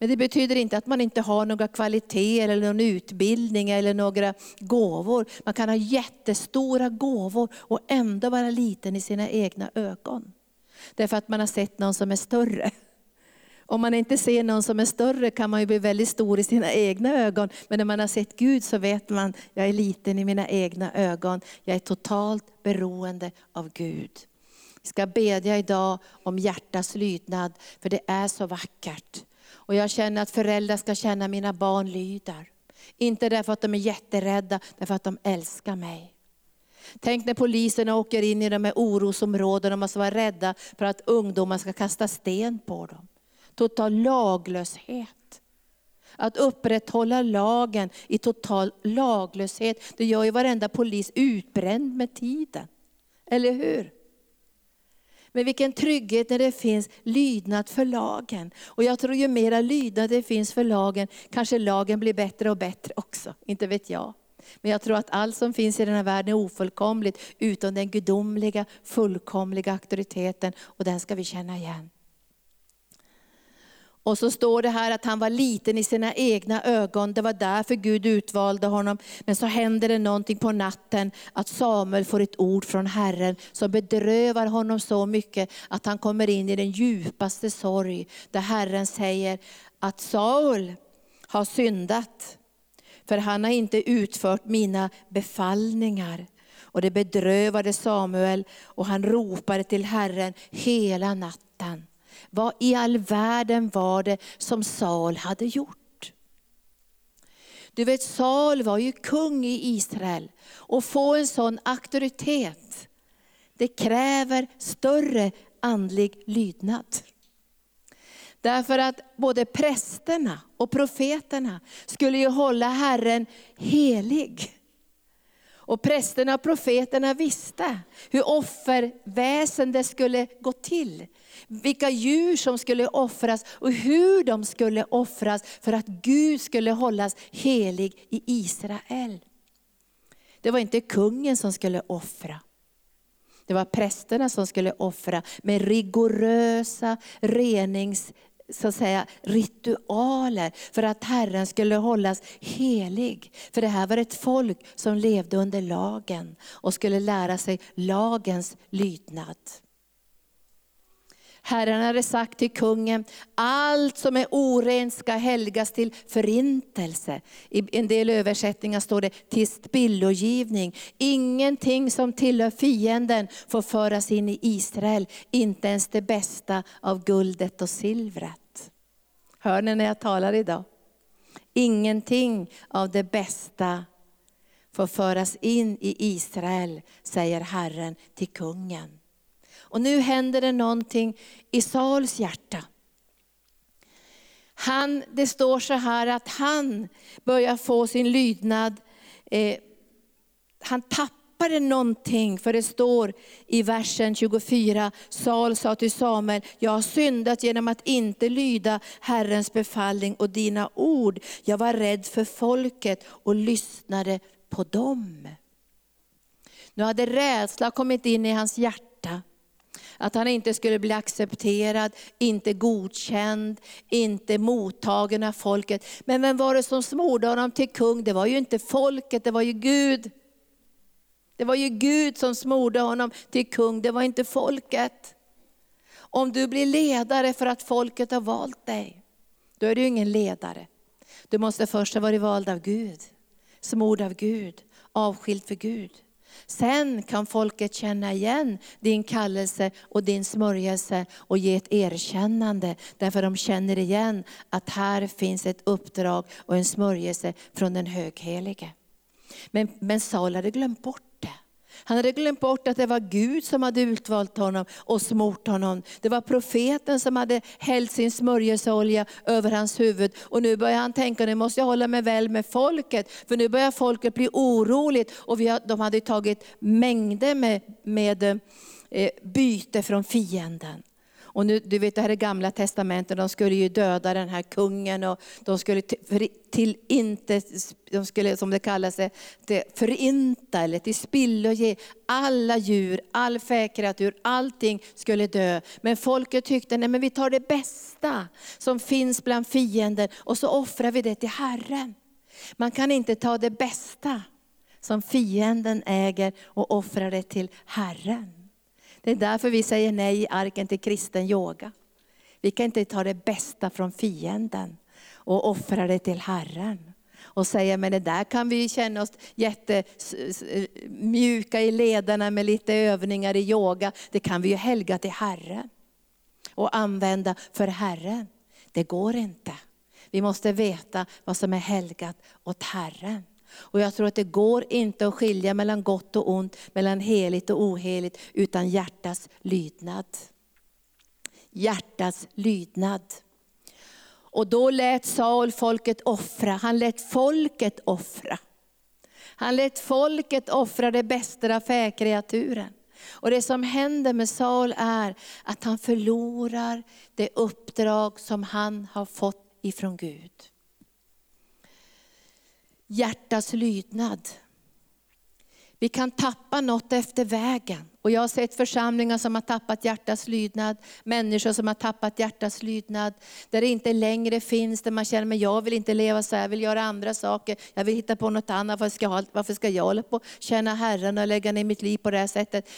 Speaker 2: Men det betyder inte att man inte har några kvaliteter eller någon utbildning eller några gåvor. Man kan ha jättestora gåvor och ändå vara liten i sina egna ögon. Därför att man har sett någon som är större. Om man inte ser någon som är större kan man ju bli väldigt stor i sina egna ögon. Men när man har sett Gud så vet man, jag är liten i mina egna ögon. Jag är totalt beroende av Gud. Vi ska bedja idag om hjärtas lydnad, för det är så vackert. Och jag känner att föräldrar ska känna att mina barn lyder. Inte därför att de är jätterädda, därför att de älskar mig. Tänk när poliserna åker in i de här orosområdena och måste vara rädda för att ungdomar ska kasta sten på dem. Total laglöshet. Att upprätthålla lagen i total laglöshet, det gör ju varenda polis utbränd med tiden. Eller hur? Men vilken trygghet när det finns lydnad för lagen. Och jag tror ju mera lydnad det finns för lagen, kanske lagen blir bättre och bättre också. Inte vet jag. Men jag tror att allt som finns i den här världen är ofullkomligt, utom den gudomliga, fullkomliga auktoriteten. Och den ska vi känna igen. Och så står det här att han var liten i sina egna ögon, det var därför Gud utvalde honom. Men så händer det någonting på natten, att Samuel får ett ord från Herren som bedrövar honom så mycket att han kommer in i den djupaste sorg. Där Herren säger att Saul har syndat, för han har inte utfört mina befallningar. Och det bedrövade Samuel och han ropade till Herren hela natten. Vad i all världen var det som Saul hade gjort? Du vet Saul var ju kung i Israel och få en sån auktoritet, det kräver större andlig lydnad. Därför att både prästerna och profeterna skulle ju hålla Herren helig. Och prästerna och profeterna visste hur offerväsendet skulle gå till. Vilka djur som skulle offras och hur de skulle offras för att Gud skulle hållas helig i Israel. Det var inte kungen som skulle offra. Det var prästerna som skulle offra med rigorösa renings så att säga, ritualer för att Herren skulle hållas helig. För det här var ett folk som levde under lagen och skulle lära sig lagens lydnad. Herren hade sagt till kungen, allt som är orent ska helgas till förintelse. I en del översättningar står det till spillogivning. Ingenting som tillhör fienden får föras in i Israel, inte ens det bästa av guldet och silvret. Hör ni när jag talar idag? Ingenting av det bästa får föras in i Israel, säger Herren till kungen. Och nu händer det någonting i Sauls hjärta. Han, det står så här att han börjar få sin lydnad, eh, han tappade någonting, för det står i versen 24, Saul sa till Samuel, jag har syndat genom att inte lyda Herrens befallning och dina ord. Jag var rädd för folket och lyssnade på dem. Nu hade rädsla kommit in i hans hjärta. Att han inte skulle bli accepterad, inte godkänd, inte mottagen av folket. Men vem var det som smorde honom till kung? Det var ju inte folket, det var ju Gud. Det var ju Gud som smorde honom till kung, det var inte folket. Om du blir ledare för att folket har valt dig, då är du ingen ledare. Du måste först ha varit vald av Gud, smord av Gud, avskild för Gud. Sen kan folket känna igen din kallelse och din smörjelse och ge ett erkännande. Därför de känner igen att här finns ett uppdrag och en smörjelse från den höghelige. Men, men Saul hade glömt bort han hade glömt bort att det var Gud som hade utvalt honom och smort honom. Det var profeten som hade hällt sin smörjelseolja över hans huvud. Och nu börjar han tänka, nu måste jag hålla mig väl med folket. För nu börjar folket bli oroligt. Och vi har, de hade tagit mängder med, med eh, byte från fienden. Och nu, du vet det här är gamla testamentet, de skulle ju döda den här kungen och de skulle till, till inte, de skulle som det kallas förinta eller till spillo ge alla djur, all fäkreatur, allting skulle dö. Men folket tyckte, nej men vi tar det bästa som finns bland fienden och så offrar vi det till Herren. Man kan inte ta det bästa som fienden äger och offra det till Herren. Det är därför vi säger nej i arken till kristen yoga. Vi kan inte ta det bästa från fienden och offra det till Herren. Och säga, men det där kan vi känna oss jättemjuka i lederna med lite övningar i yoga. Det kan vi ju helga till Herren. Och använda för Herren. Det går inte. Vi måste veta vad som är helgat åt Herren. Och jag tror att det går inte att skilja mellan gott och ont, mellan heligt och oheligt, utan hjärtats lydnad. Hjärtats lydnad. Och då lät Saul folket offra, han lät folket offra. Han lät folket offra det bästa av fäkreaturen. Och det som händer med Saul är att han förlorar det uppdrag som han har fått ifrån Gud hjärtas lydnad. Vi kan tappa något efter vägen. Och jag har sett församlingar som har tappat hjärtats lydnad, människor som har tappat hjärtats lydnad, där det inte längre finns, där man känner, att jag vill inte leva så här, jag vill göra andra saker, jag vill hitta på något annat, varför ska jag, varför ska jag hålla på känna Herren och lägga ner mitt liv på det här sättet?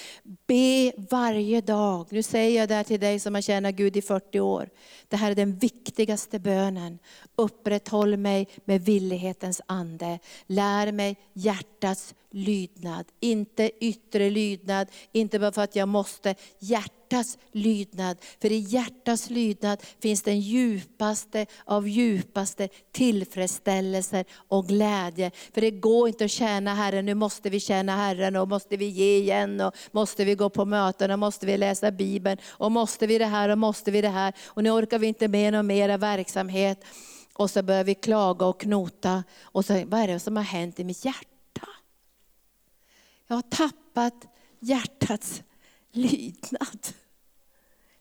Speaker 2: Be varje dag. Nu säger jag det här till dig som har tjänat Gud i 40 år. Det här är den viktigaste bönen. Upprätthåll mig med villighetens ande. Lär mig hjärtats lydnad. Inte yttre lydnad, inte bara för att jag måste. Hjärtats lydnad. För i hjärtats lydnad finns den djupaste av djupaste tillfredsställelser och glädje. För det går inte att tjäna Herren, nu måste vi tjäna Herren och måste vi ge igen och måste vi gå på möten och måste vi läsa Bibeln och måste vi det här och måste vi det här. Och nu orkar vi inte med någon mera verksamhet. Och så börjar vi klaga och knota. Och så, vad är det som har hänt i mitt hjärta? Jag har tappat hjärtats lydnad.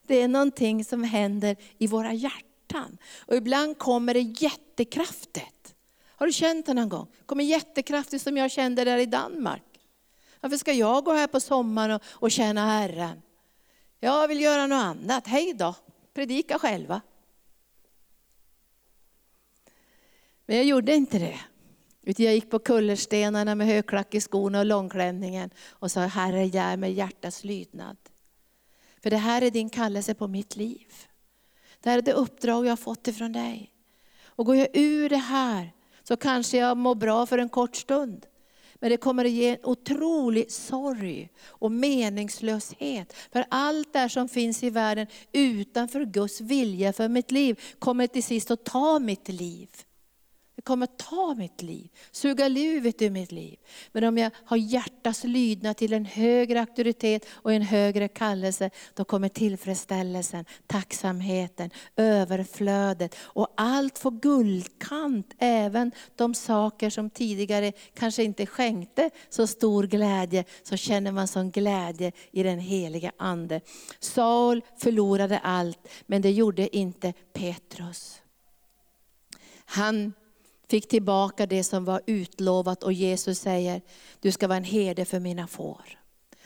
Speaker 2: Det är någonting som händer i våra hjärtan. Och ibland kommer det jättekraftigt. Har du känt det någon gång? kommer jättekraftigt som jag kände där i Danmark. Varför ska jag gå här på sommaren och, och tjäna Herren? Jag vill göra något annat. Hej då, predika själva. Men jag gjorde inte det. Utan jag gick på kullerstenarna med högklack i skorna och långklänningen och sa, Herre, gär mig hjärtats lydnad. För det här är din kallelse på mitt liv. Det här är det uppdrag jag har fått ifrån dig. Och går jag ur det här så kanske jag mår bra för en kort stund. Men det kommer att ge en otrolig sorg och meningslöshet. För allt det som finns i världen utanför Guds vilja för mitt liv kommer till sist att ta mitt liv. Det kommer att ta mitt liv, suga livet ur mitt liv. Men om jag har hjärtats lydnad till en högre auktoritet och en högre kallelse, då kommer tillfredsställelsen, tacksamheten, överflödet och allt får guldkant. Även de saker som tidigare kanske inte skänkte så stor glädje, så känner man sån glädje i den heliga Ande. Saul förlorade allt, men det gjorde inte Petrus. Han fick tillbaka det som var utlovat och Jesus säger, du ska vara en herde för mina får.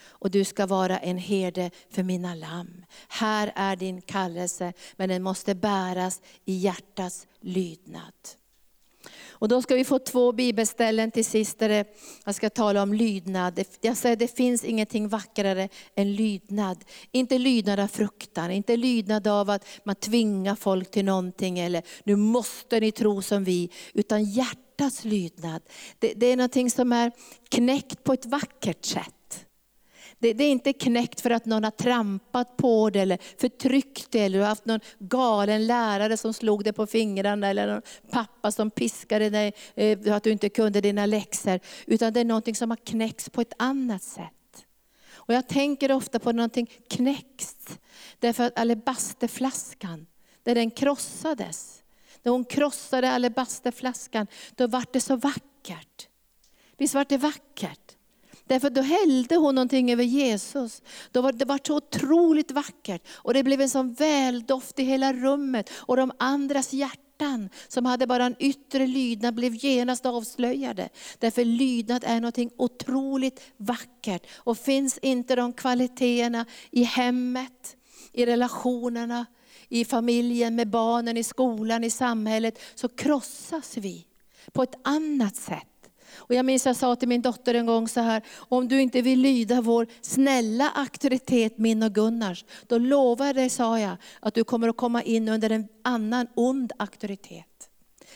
Speaker 2: Och du ska vara en herde för mina lamm. Här är din kallelse, men den måste bäras i hjärtats lydnad. Och då ska vi få två bibelställen till sist där det, jag ska tala om lydnad. Jag säger det finns ingenting vackrare än lydnad. Inte lydnad av fruktan, inte lydnad av att man tvingar folk till någonting eller nu måste ni tro som vi. Utan hjärtats lydnad. Det, det är någonting som är knäckt på ett vackert sätt. Det, det, är inte knäckt för att någon har trampat på det eller förtryckt det eller haft någon galen lärare som slog dig på fingrarna eller någon pappa som piskade dig för eh, att du inte kunde dina läxor. Utan det är någonting som har knäckts på ett annat sätt. Och jag tänker ofta på någonting knäckt. Därför att alabasterflaskan, där den krossades. När hon krossade alabasterflaskan, då var det så vackert. Visst var det vackert? Därför då hällde hon någonting över Jesus. Då var, det var så otroligt vackert. Och det blev en sån väldoft i hela rummet. Och de andras hjärtan som hade bara en yttre lydnad blev genast avslöjade. Därför lydnad är någonting otroligt vackert. Och finns inte de kvaliteterna i hemmet, i relationerna, i familjen, med barnen, i skolan, i samhället, så krossas vi på ett annat sätt. Och jag minns jag sa till min dotter en gång så här, om du inte vill lyda vår snälla auktoritet, min och Gunnars, då lovar jag dig, sa jag, att du kommer att komma in under en annan ond auktoritet.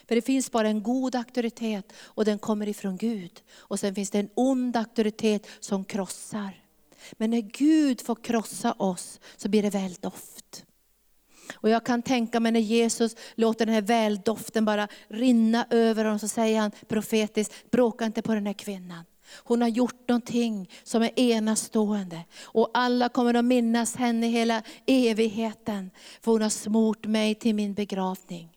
Speaker 2: För det finns bara en god auktoritet och den kommer ifrån Gud. Och sen finns det en ond auktoritet som krossar. Men när Gud får krossa oss så blir det väldoft. Och jag kan tänka mig när Jesus låter den här väldoften bara rinna över honom, så säger han profetiskt, bråka inte på den här kvinnan. Hon har gjort någonting som är enastående. Och alla kommer att minnas henne hela evigheten. För hon har smort mig till min begravning.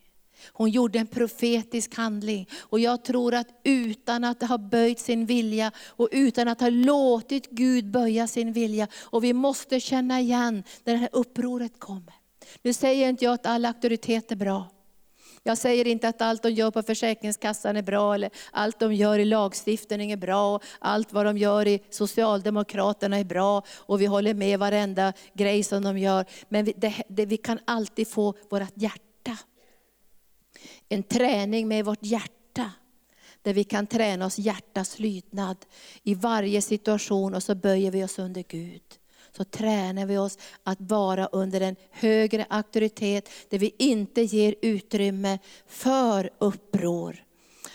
Speaker 2: Hon gjorde en profetisk handling. Och jag tror att utan att ha böjt sin vilja och utan att ha låtit Gud böja sin vilja. Och vi måste känna igen när det här upproret kommer. Nu säger inte jag att all auktoritet är bra. Jag säger inte att allt de gör på Försäkringskassan är bra, eller allt de gör i lagstiftningen är bra, och allt vad de gör i Socialdemokraterna är bra, och vi håller med varenda grej som de gör. Men vi, det, det, vi kan alltid få vårt hjärta. En träning med vårt hjärta. Där vi kan träna oss hjärtas lydnad i varje situation och så böjer vi oss under Gud så tränar vi oss att vara under en högre auktoritet, där vi inte ger utrymme för uppror.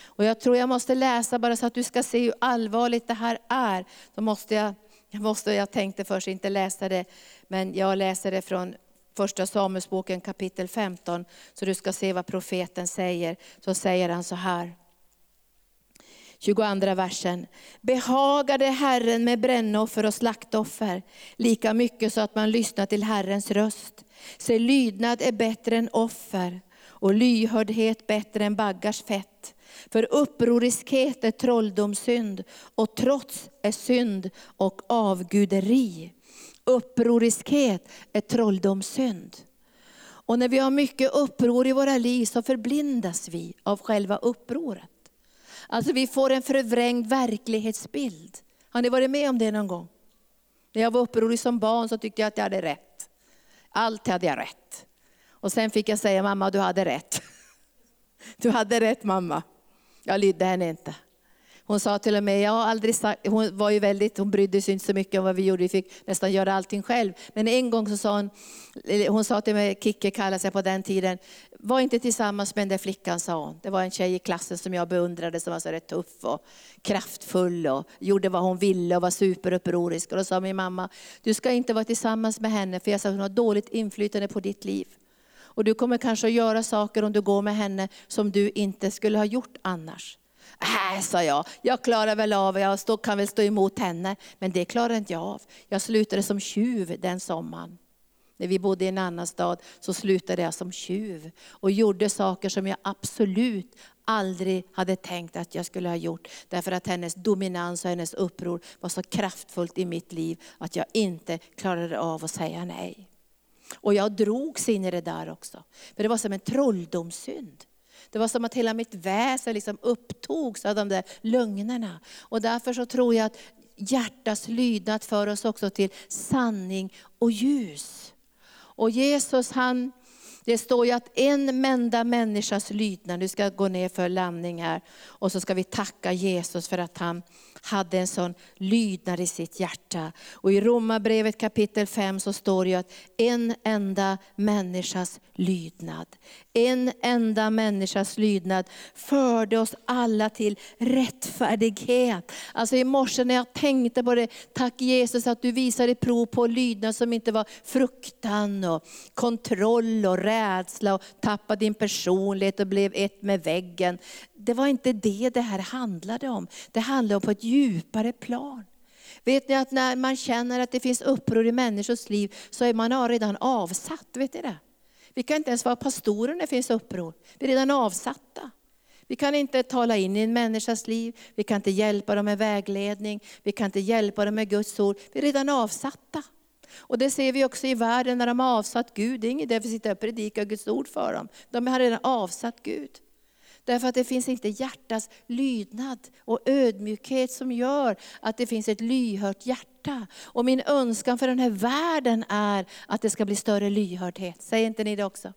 Speaker 2: Och jag tror jag måste läsa bara så att du ska se hur allvarligt det här är. Då måste jag, jag, måste, jag tänkte först inte läsa det, men jag läser det från första Samuelsboken kapitel 15, så du ska se vad profeten säger. Så säger han så här. 22 versen. Behagade Herren med brännoffer och slaktoffer, lika mycket så att man lyssnar till Herrens röst. Se, lydnad är bättre än offer och lyhördhet bättre än baggars fett. För upproriskhet är trolldomssynd och trots är synd och avguderi. Upproriskhet är trolldomssynd. Och när vi har mycket uppror i våra liv så förblindas vi av själva upproret. Alltså vi får en förvrängd verklighetsbild. Har ni varit med om det någon gång? När jag var upprorig som barn så tyckte jag att jag hade rätt. Allt hade jag rätt. Och sen fick jag säga, mamma du hade rätt. Du hade rätt mamma. Jag lydde henne inte. Hon sa till och med, jag har aldrig sagt, hon var ju väldigt, hon brydde sig inte så mycket om vad vi gjorde, vi fick nästan göra allting själv. Men en gång så sa hon, eh, hon sa till mig, Kicke kallade sig på den tiden, var inte tillsammans med den där flickan sa hon. Det var en tjej i klassen som jag beundrade som var så rätt tuff och kraftfull och gjorde vad hon ville och var superupprorisk. Och då sa min mamma, du ska inte vara tillsammans med henne för jag sa hon har dåligt inflytande på ditt liv. Och du kommer kanske att göra saker om du går med henne som du inte skulle ha gjort annars. Äh, sa jag, jag klarar väl av, jag stå, kan väl stå emot henne. Men det klarar inte jag av. Jag slutade som tjuv den sommaren. När vi bodde i en annan stad så slutade jag som tjuv och gjorde saker som jag absolut aldrig hade tänkt att jag skulle ha gjort. Därför att hennes dominans och hennes uppror var så kraftfullt i mitt liv att jag inte klarade av att säga nej. Och jag drogs in i det där också. För det var som en trolldomssynd. Det var som att hela mitt väsen liksom upptogs av de där lögnerna. Och därför så tror jag att hjärtats lydnad för oss också till sanning och ljus. Och Jesus han, det står ju att en enda människas lydnad, nu ska jag gå ner för landning här, och så ska vi tacka Jesus för att han hade en sån lydnad i sitt hjärta. Och i Romarbrevet kapitel 5 så står det att en enda människas lydnad, en enda människas lydnad förde oss alla till rättfärdighet. Alltså i morse när jag tänkte på det, tack Jesus att du visade prov på lydnad som inte var fruktan och kontroll och rädsla och tappa din personlighet och blev ett med väggen det var inte det det här handlade om. Det handlade om på ett djupare plan. Vet ni att när man känner att det finns uppror i människors liv så är man redan avsatt. Vet ni det? Vi kan inte ens vara pastorer när det finns uppror. Vi är redan avsatta. Vi kan inte tala in i en människas liv, vi kan inte hjälpa dem med vägledning, vi kan inte hjälpa dem med Guds ord. Vi är redan avsatta. Och det ser vi också i världen när de har avsatt Gud. Det är inget därför att sitta och predika Guds ord för dem. De har redan avsatt Gud. Därför att det finns inte hjärtats lydnad och ödmjukhet som gör att det finns ett lyhört hjärta. Och min önskan för den här världen är att det ska bli större lyhördhet. Säger inte ni det också?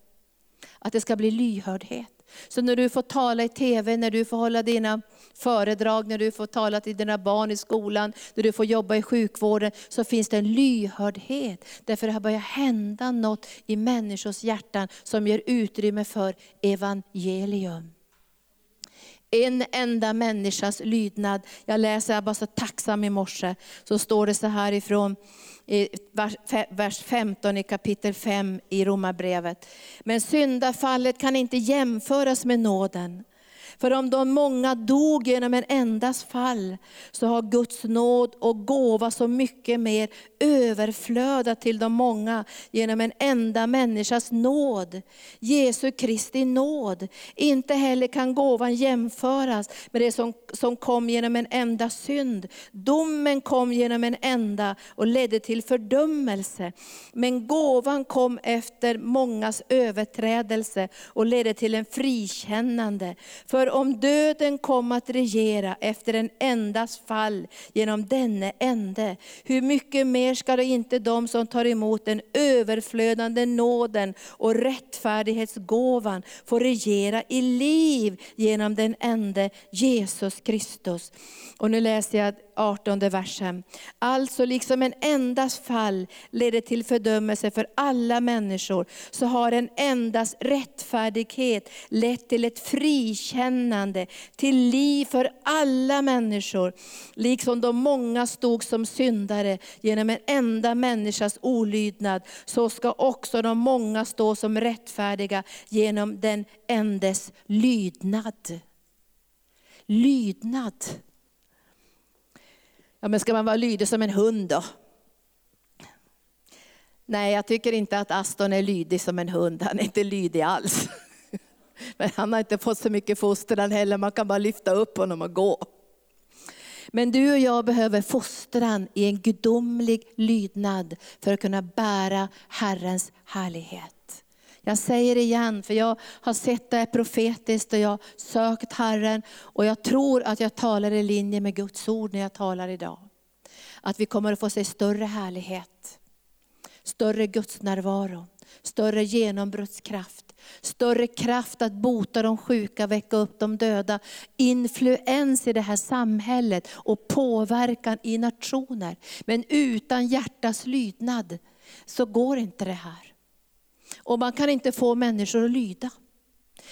Speaker 2: Att det ska bli lyhördhet. Så när du får tala i TV, när du får hålla dina föredrag, när du får tala till dina barn i skolan, när du får jobba i sjukvården, så finns det en lyhördhet. Därför det har börjat hända något i människors hjärtan som ger utrymme för evangelium en enda människas lydnad. Jag läser, jag var så tacksam i morse, så står det så här ifrån vers 15 i kapitel 5 i Romarbrevet. Men syndafallet kan inte jämföras med nåden. För om de många dog genom en endas fall, så har Guds nåd och gåva så mycket mer överflödat till de många genom en enda människas nåd. Jesu Kristi nåd. Inte heller kan gåvan jämföras med det som, som kom genom en enda synd. Domen kom genom en enda och ledde till fördömelse. Men gåvan kom efter mångas överträdelse och ledde till en frikännande. För för om döden kom att regera efter en endas fall genom denne ende, hur mycket mer ska då inte de som tar emot den överflödande nåden och rättfärdighetsgåvan få regera i liv genom den ende Jesus Kristus. Och nu läser jag 18 versen. Alltså liksom en endas fall leder till fördömelse för alla människor, så har en endas rättfärdighet lett till ett frikännande, till liv för alla människor. Liksom de många stod som syndare genom en enda människas olydnad, så ska också de många stå som rättfärdiga genom den endes lydnad. Lydnad. Ja, men ska man vara lydig som en hund då? Nej, jag tycker inte att Aston är lydig som en hund. Han är inte lydig alls. Men han har inte fått så mycket fostran heller, man kan bara lyfta upp honom och gå. Men du och jag behöver fostran i en gudomlig lydnad för att kunna bära Herrens härlighet. Jag säger det igen, för jag har sett det profetiskt och jag har sökt Herren. Och jag tror att jag talar i linje med Guds ord när jag talar idag. Att vi kommer att få se större härlighet, större Guds närvaro, större genombrottskraft. större kraft att bota de sjuka, väcka upp de döda, influens i det här samhället och påverkan i nationer. Men utan hjärtas lydnad så går inte det här. Och man kan inte få människor att lyda.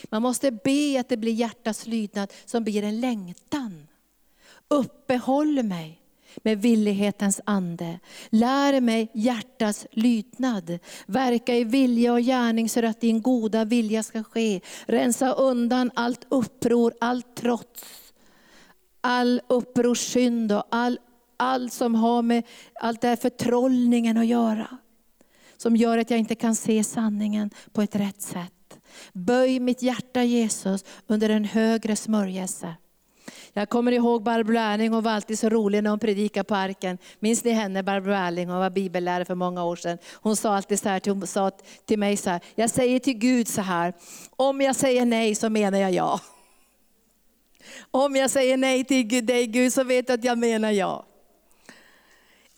Speaker 2: Man måste be att det blir hjärtats lydnad som blir en längtan. Uppehåll mig med villighetens ande. Lär mig hjärtats lydnad. Verka i vilja och gärning så att din goda vilja ska ske. Rensa undan allt uppror, allt trots, all upprorssynd och all, allt som har med allt det här förtrollningen att göra. Som gör att jag inte kan se sanningen på ett rätt sätt. Böj mitt hjärta Jesus under en högre smörjelse. Jag kommer ihåg Barbro Erling, hon var alltid så rolig när hon predikade på arken. Minns ni henne, Barbro Erling? Hon var bibellärare för många år sedan. Hon sa alltid så här, hon sa till mig så här, jag säger till Gud så här, om jag säger nej så menar jag ja. Om jag säger nej till dig Gud så vet jag att jag menar ja.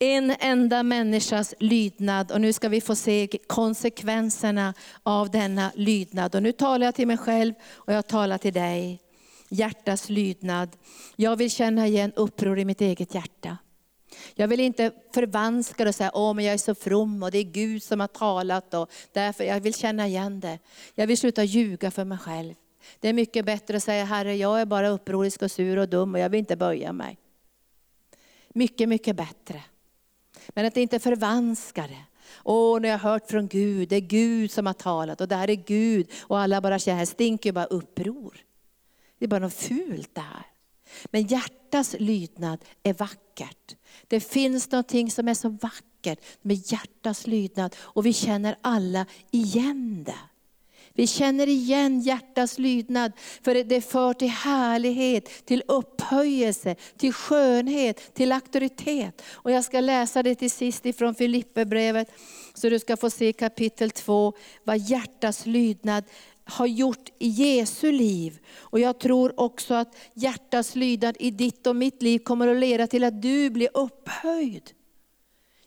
Speaker 2: En enda människas lydnad och nu ska vi få se konsekvenserna av denna lydnad. Och nu talar jag till mig själv och jag talar till dig. Hjärtas lydnad. Jag vill känna igen uppror i mitt eget hjärta. Jag vill inte förvanska det och säga, åh men jag är så from och det är Gud som har talat. Och därför, jag vill känna igen det. Jag vill sluta ljuga för mig själv. Det är mycket bättre att säga, Herre jag är bara upprorisk och sur och dum och jag vill inte böja mig. Mycket, mycket bättre. Men att inte förvanska det. Åh, nu har jag hört från Gud, det är Gud som har talat och det här är Gud. Och alla bara känner, här stinker bara uppror. Det är bara något fult det här. Men hjärtats lydnad är vackert. Det finns någonting som är så vackert med hjärtats lydnad och vi känner alla igen det. Vi känner igen hjärtats lydnad, för det för till härlighet, till upphöjelse, till skönhet, till auktoritet. Och jag ska läsa det till sist ifrån Filipperbrevet, så du ska få se kapitel 2, vad hjärtats lydnad har gjort i Jesu liv. Och jag tror också att hjärtats lydnad i ditt och mitt liv kommer att leda till att du blir upphöjd.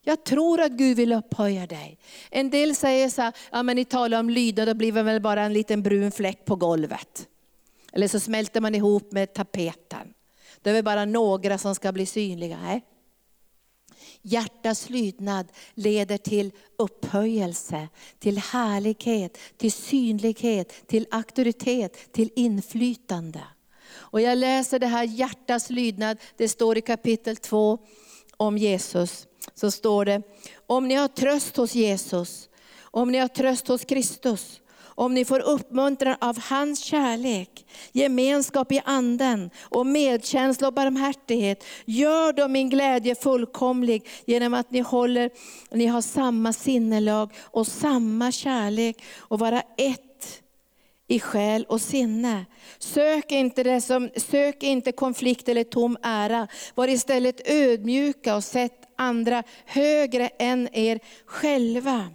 Speaker 2: Jag tror att Gud vill upphöja dig. En del säger så här, ja men ni talar om lydnad, då blir det väl bara en liten brun fläck på golvet. Eller så smälter man ihop med tapeten. Det är väl bara några som ska bli synliga. Nej. Hjärtats lydnad leder till upphöjelse, till härlighet, till synlighet, till auktoritet, till inflytande. Och jag läser det här hjärtats lydnad, det står i kapitel 2 om Jesus så står det, om ni har tröst hos Jesus, om ni har tröst hos Kristus, om ni får uppmuntran av hans kärlek, gemenskap i anden och medkänsla och barmhärtighet. Gör då min glädje fullkomlig genom att ni, håller, ni har samma sinnelag och samma kärlek och vara ett i själ och sinne. Sök inte, det som, sök inte konflikt eller tom ära. Var istället ödmjuka och sätt andra högre än er själva.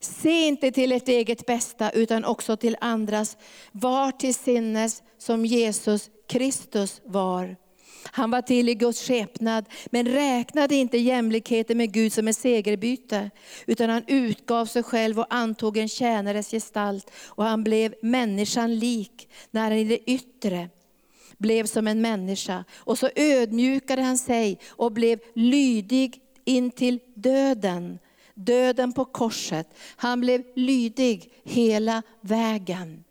Speaker 2: Se inte till ert eget bästa utan också till andras. Var till sinnes som Jesus Kristus var. Han var till i Guds skepnad, men räknade inte jämlikheten med Gud som en segerbyte. Utan han utgav sig själv och antog en tjänares gestalt. Och han blev människan lik när han i det yttre blev som en människa. Och så ödmjukade han sig och blev lydig in till döden. Döden på korset. Han blev lydig hela vägen.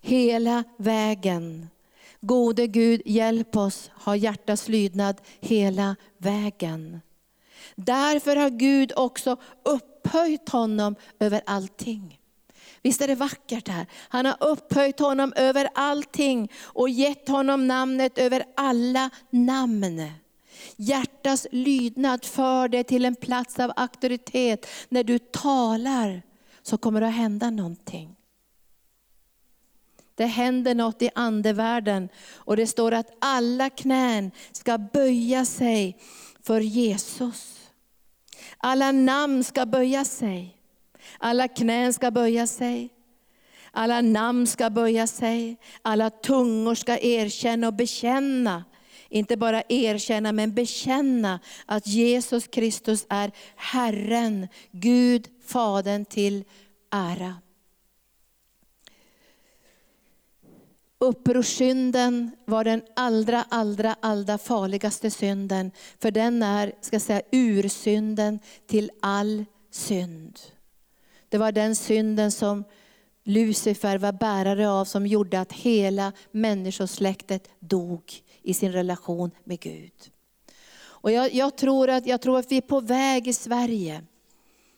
Speaker 2: Hela vägen. Gode Gud, hjälp oss ha hjärtats lydnad hela vägen. Därför har Gud också upphöjt honom över allting. Visst är det vackert här? Han har upphöjt honom över allting och gett honom namnet över alla namn. Hjärtas lydnad för dig till en plats av auktoritet. När du talar så kommer det att hända någonting. Det händer något i andevärlden och det står att alla knän ska böja sig för Jesus. Alla namn ska böja sig. Alla knän ska böja sig. Alla namn ska böja sig, alla tungor ska erkänna och bekänna. Inte bara erkänna, men bekänna att Jesus Kristus är Herren, Gud, Fadern till ära. Upprorssynden var den allra, allra, allra farligaste synden, för den är, ska säga, ursynden till all synd. Det var den synden som Lucifer var bärare av som gjorde att hela människosläktet dog i sin relation med Gud. Och jag, jag, tror att, jag tror att vi är på väg i Sverige.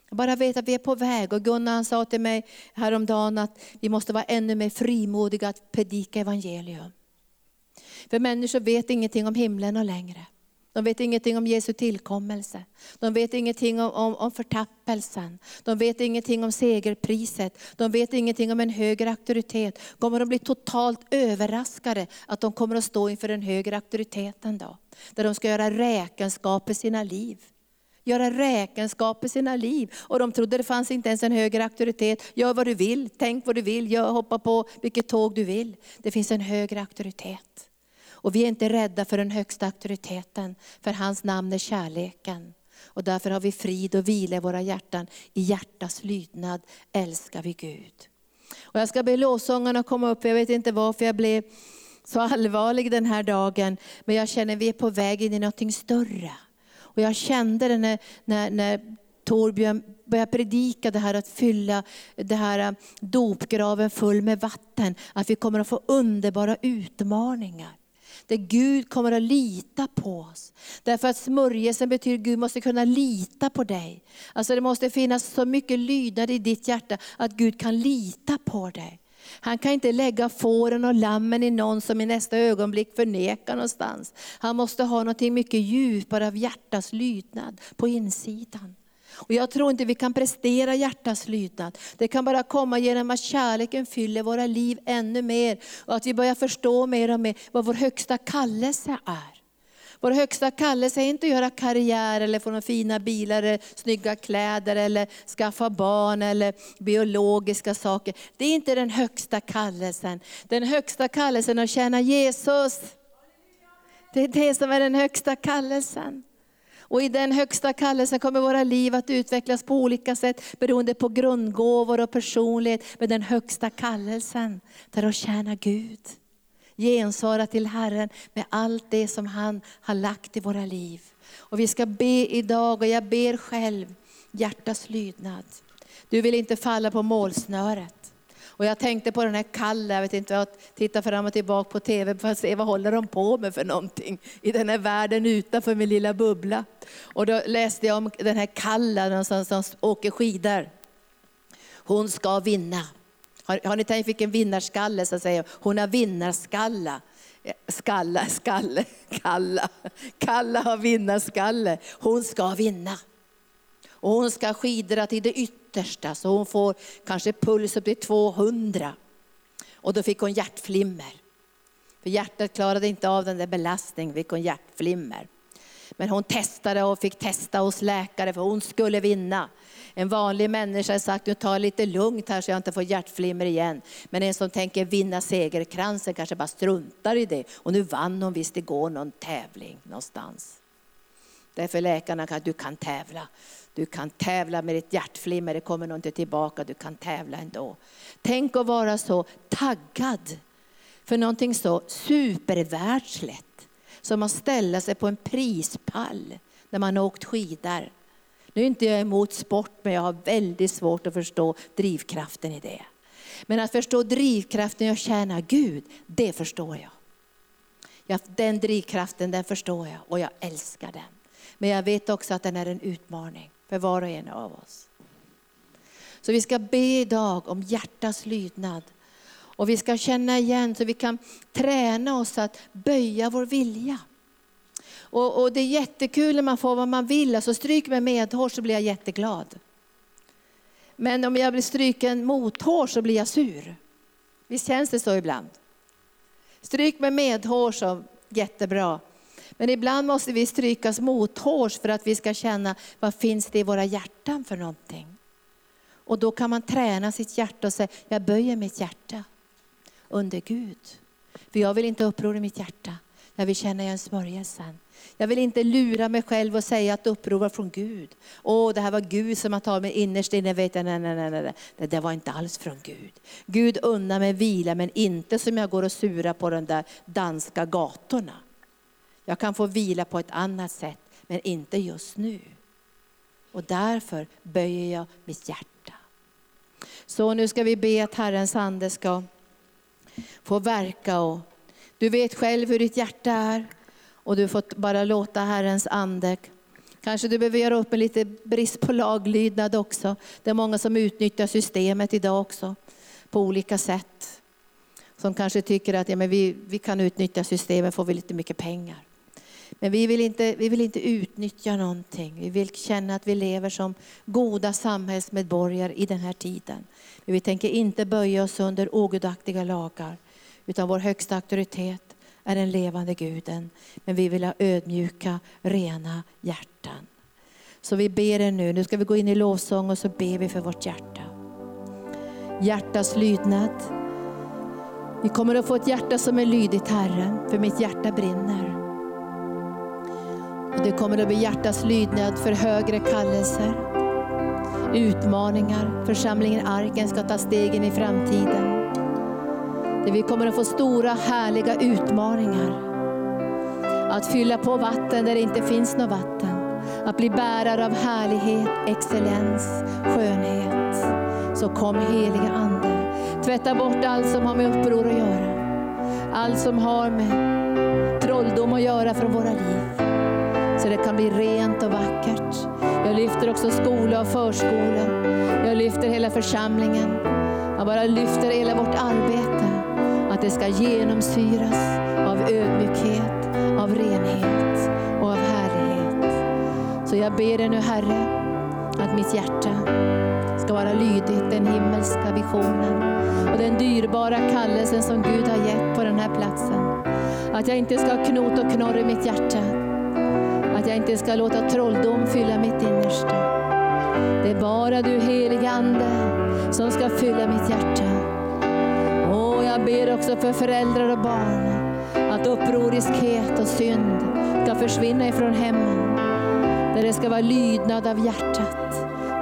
Speaker 2: Jag bara vet att vi är på väg. Och Gunnar sa till mig häromdagen att vi måste vara ännu mer frimodiga att predika evangelium. För människor vet ingenting om himlen längre. De vet ingenting om Jesu tillkommelse. De vet ingenting om, om, om förtappelsen. De vet ingenting om segerpriset. De vet ingenting om en högre auktoritet. Kommer de bli totalt överraskade att de kommer att stå inför den högre auktoriteten då? Där de ska göra räkenskap för sina liv. Göra räkenskap i sina liv. Och de trodde det fanns inte ens en högre auktoritet. Gör vad du vill, tänk vad du vill, gör, hoppa på vilket tåg du vill. Det finns en högre auktoritet. Och vi är inte rädda för den högsta auktoriteten, för hans namn är kärleken. Och därför har vi frid och vila i våra hjärtan. I hjärtas lydnad älskar vi Gud. Och jag ska be lovsångarna komma upp, jag vet inte varför jag blev så allvarlig den här dagen. Men jag känner att vi är på väg in i något större. Och jag kände det när, när, när Torbjörn började predika det här att fylla det här eh, dopgraven full med vatten. Att vi kommer att få underbara utmaningar. Där Gud kommer att lita på oss. Därför att smörjelsen betyder att Gud måste kunna lita på dig. Alltså det måste finnas så mycket lydnad i ditt hjärta att Gud kan lita på dig. Han kan inte lägga fåren och lammen i någon som i nästa ögonblick förnekar någonstans. Han måste ha något mycket djupare av hjärtats lydnad på insidan. Och jag tror inte vi kan prestera hjärtats lydnad. Det kan bara komma genom att kärleken fyller våra liv ännu mer. Och att vi börjar förstå mer och mer vad vår högsta kallelse är. Vår högsta kallelse är inte att göra karriär eller få några fina bilar, eller snygga kläder eller skaffa barn eller biologiska saker. Det är inte den högsta kallelsen. Den högsta kallelsen är att tjäna Jesus. Det är det som är den högsta kallelsen. Och i den högsta kallelsen kommer våra liv att utvecklas på olika sätt beroende på grundgåvor och personlighet. Men den högsta kallelsen, där att tjäna Gud. Gensvara till Herren med allt det som han har lagt i våra liv. Och vi ska be idag, och jag ber själv, hjärtas lydnad. Du vill inte falla på målsnöret. Och jag tänkte på den här Kalle, jag vet inte, jag tittar fram och tillbaka på TV för att se vad håller de på med för någonting i den här världen utanför min lilla bubbla. Och då läste jag om den här Kalle som, som åker skidor. Hon ska vinna. Har, har ni tänkt vilken vinnarskalle så säger hon har vinnarskalla. Skalla, skalle, kalla. Kalla har vinnarskalle. Hon ska vinna. Och hon ska skidra till det yttersta så hon får kanske puls upp till 200. Och då fick hon hjärtflimmer. För hjärtat klarade inte av den där belastningen, fick hon hjärtflimmer. Men hon testade och fick testa hos läkare för hon skulle vinna. En vanlig människa har sagt, nu tar jag lite lugnt här så jag inte får hjärtflimmer igen. Men en som tänker vinna segerkransen kanske bara struntar i det. Och nu vann hon visst igår någon tävling någonstans. Därför läkarna kan du kan tävla. Du kan tävla med ditt hjärtflimmer, det kommer nog inte tillbaka, du kan tävla ändå. Tänk att vara så taggad för någonting så supervärldsligt som att ställa sig på en prispall när man har åkt skidor. Nu är inte jag emot sport, men jag har väldigt svårt att förstå drivkraften i det. Men att förstå drivkraften i att tjäna Gud, det förstår jag. Ja, den drivkraften den förstår jag och jag älskar den. Men jag vet också att den är en utmaning för var och en av oss. Så vi ska be idag om hjärtas lydnad. Och vi ska känna igen så vi kan träna oss att böja vår vilja. Och, och det är jättekul när man får vad man vill. Alltså stryk med medhårs så blir jag jätteglad. Men om jag blir stryken mothårs så blir jag sur. Visst känns det så ibland? Stryk med medhårs så jättebra. Men ibland måste vi strykas mothårs för att vi ska känna vad finns det i våra hjärtan för någonting. Och då kan man träna sitt hjärta och säga, jag böjer mitt hjärta under Gud. För jag vill inte upprora mitt hjärta. Jag vill känna igen smörjelsen. Jag vill inte lura mig själv och säga att uppror var från Gud. Åh, det här var Gud som har tagit mig innerst inne. Vet jag, nej, nej, nej, nej. Det där var inte alls från Gud. Gud unnar mig vila, men inte som jag går och surar på de där danska gatorna. Jag kan få vila på ett annat sätt, men inte just nu. Och därför böjer jag mitt hjärta. Så nu ska vi be att Herrens ande ska få verka. Och du vet själv hur ditt hjärta är och du får bara låta Herrens ande Kanske du behöver göra upp med lite brist på laglydnad också. Det är många som utnyttjar systemet idag också på olika sätt. Som kanske tycker att ja, men vi, vi kan utnyttja systemet, får vi lite mycket pengar. Men vi vill, inte, vi vill inte utnyttja någonting. Vi vill känna att vi lever som goda samhällsmedborgare i den här tiden. Men vi tänker inte böja oss under ogudaktiga lagar. Utan vår högsta auktoritet är den levande guden. Men vi vill ha ödmjuka, rena hjärtan. Så vi ber er nu, nu ska vi gå in i lovsång och så ber vi för vårt hjärta. Hjärtas lydnad. Vi kommer att få ett hjärta som är lydigt Herren, för mitt hjärta brinner. Och det kommer att bli hjärtas lydnad för högre kallelser, utmaningar. Församlingen Arken ska ta stegen i framtiden. Där vi kommer att få stora härliga utmaningar. Att fylla på vatten där det inte finns något vatten. Att bli bärare av härlighet, excellens, skönhet. Så kom heliga Ande. Tvätta bort allt som har med uppror att göra. Allt som har med trolldom att göra från våra liv. Det kan bli rent och vackert. Jag lyfter också skola och förskola. Jag lyfter hela församlingen. Jag bara lyfter hela vårt arbete. Att det ska genomsyras av ödmjukhet, av renhet och av härlighet. Så jag ber dig nu Herre, att mitt hjärta ska vara lydigt den himmelska visionen och den dyrbara kallelsen som Gud har gett på den här platsen. Att jag inte ska ha knot och knorr i mitt hjärta. Att jag inte ska låta trolldom fylla mitt innersta. Det är bara du heliga Ande som ska fylla mitt hjärta. Och jag ber också för föräldrar och barn att upproriskhet och synd ska försvinna ifrån hemmen. Där det ska vara lydnad av hjärtat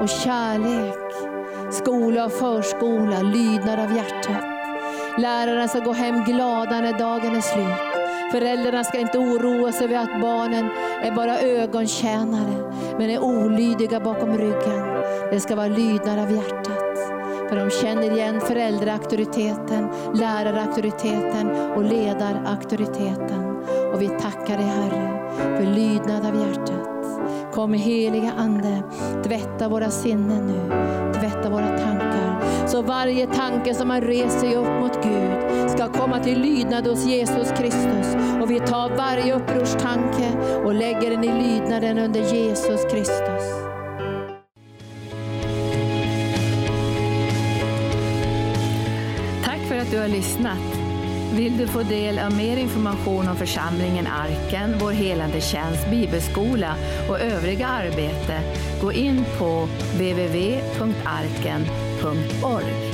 Speaker 2: och kärlek. Skola och förskola, lydnad av hjärtat. Lärarna ska gå hem glada när dagen är slut. Föräldrarna ska inte oroa sig över att barnen är bara ögontjänare, men är olydiga bakom ryggen. Det ska vara lydnad av hjärtat. För de känner igen föräldraauktoriteten, lärarauktoriteten och ledarauktoriteten. Och vi tackar dig Herre för lydnad av hjärtat. Kom heliga Ande, tvätta våra sinnen nu, tvätta våra tankar. Så varje tanke som har rest sig upp mot Gud ska komma till lydnad hos Jesus Kristus. Och vi tar varje upprorstanke och lägger den i lydnaden under Jesus Kristus.
Speaker 1: Tack för att du har lyssnat. Vill du få del av mer information om församlingen Arken, vår helande tjänst, bibelskola och övriga arbete, gå in på www.radioplay.org.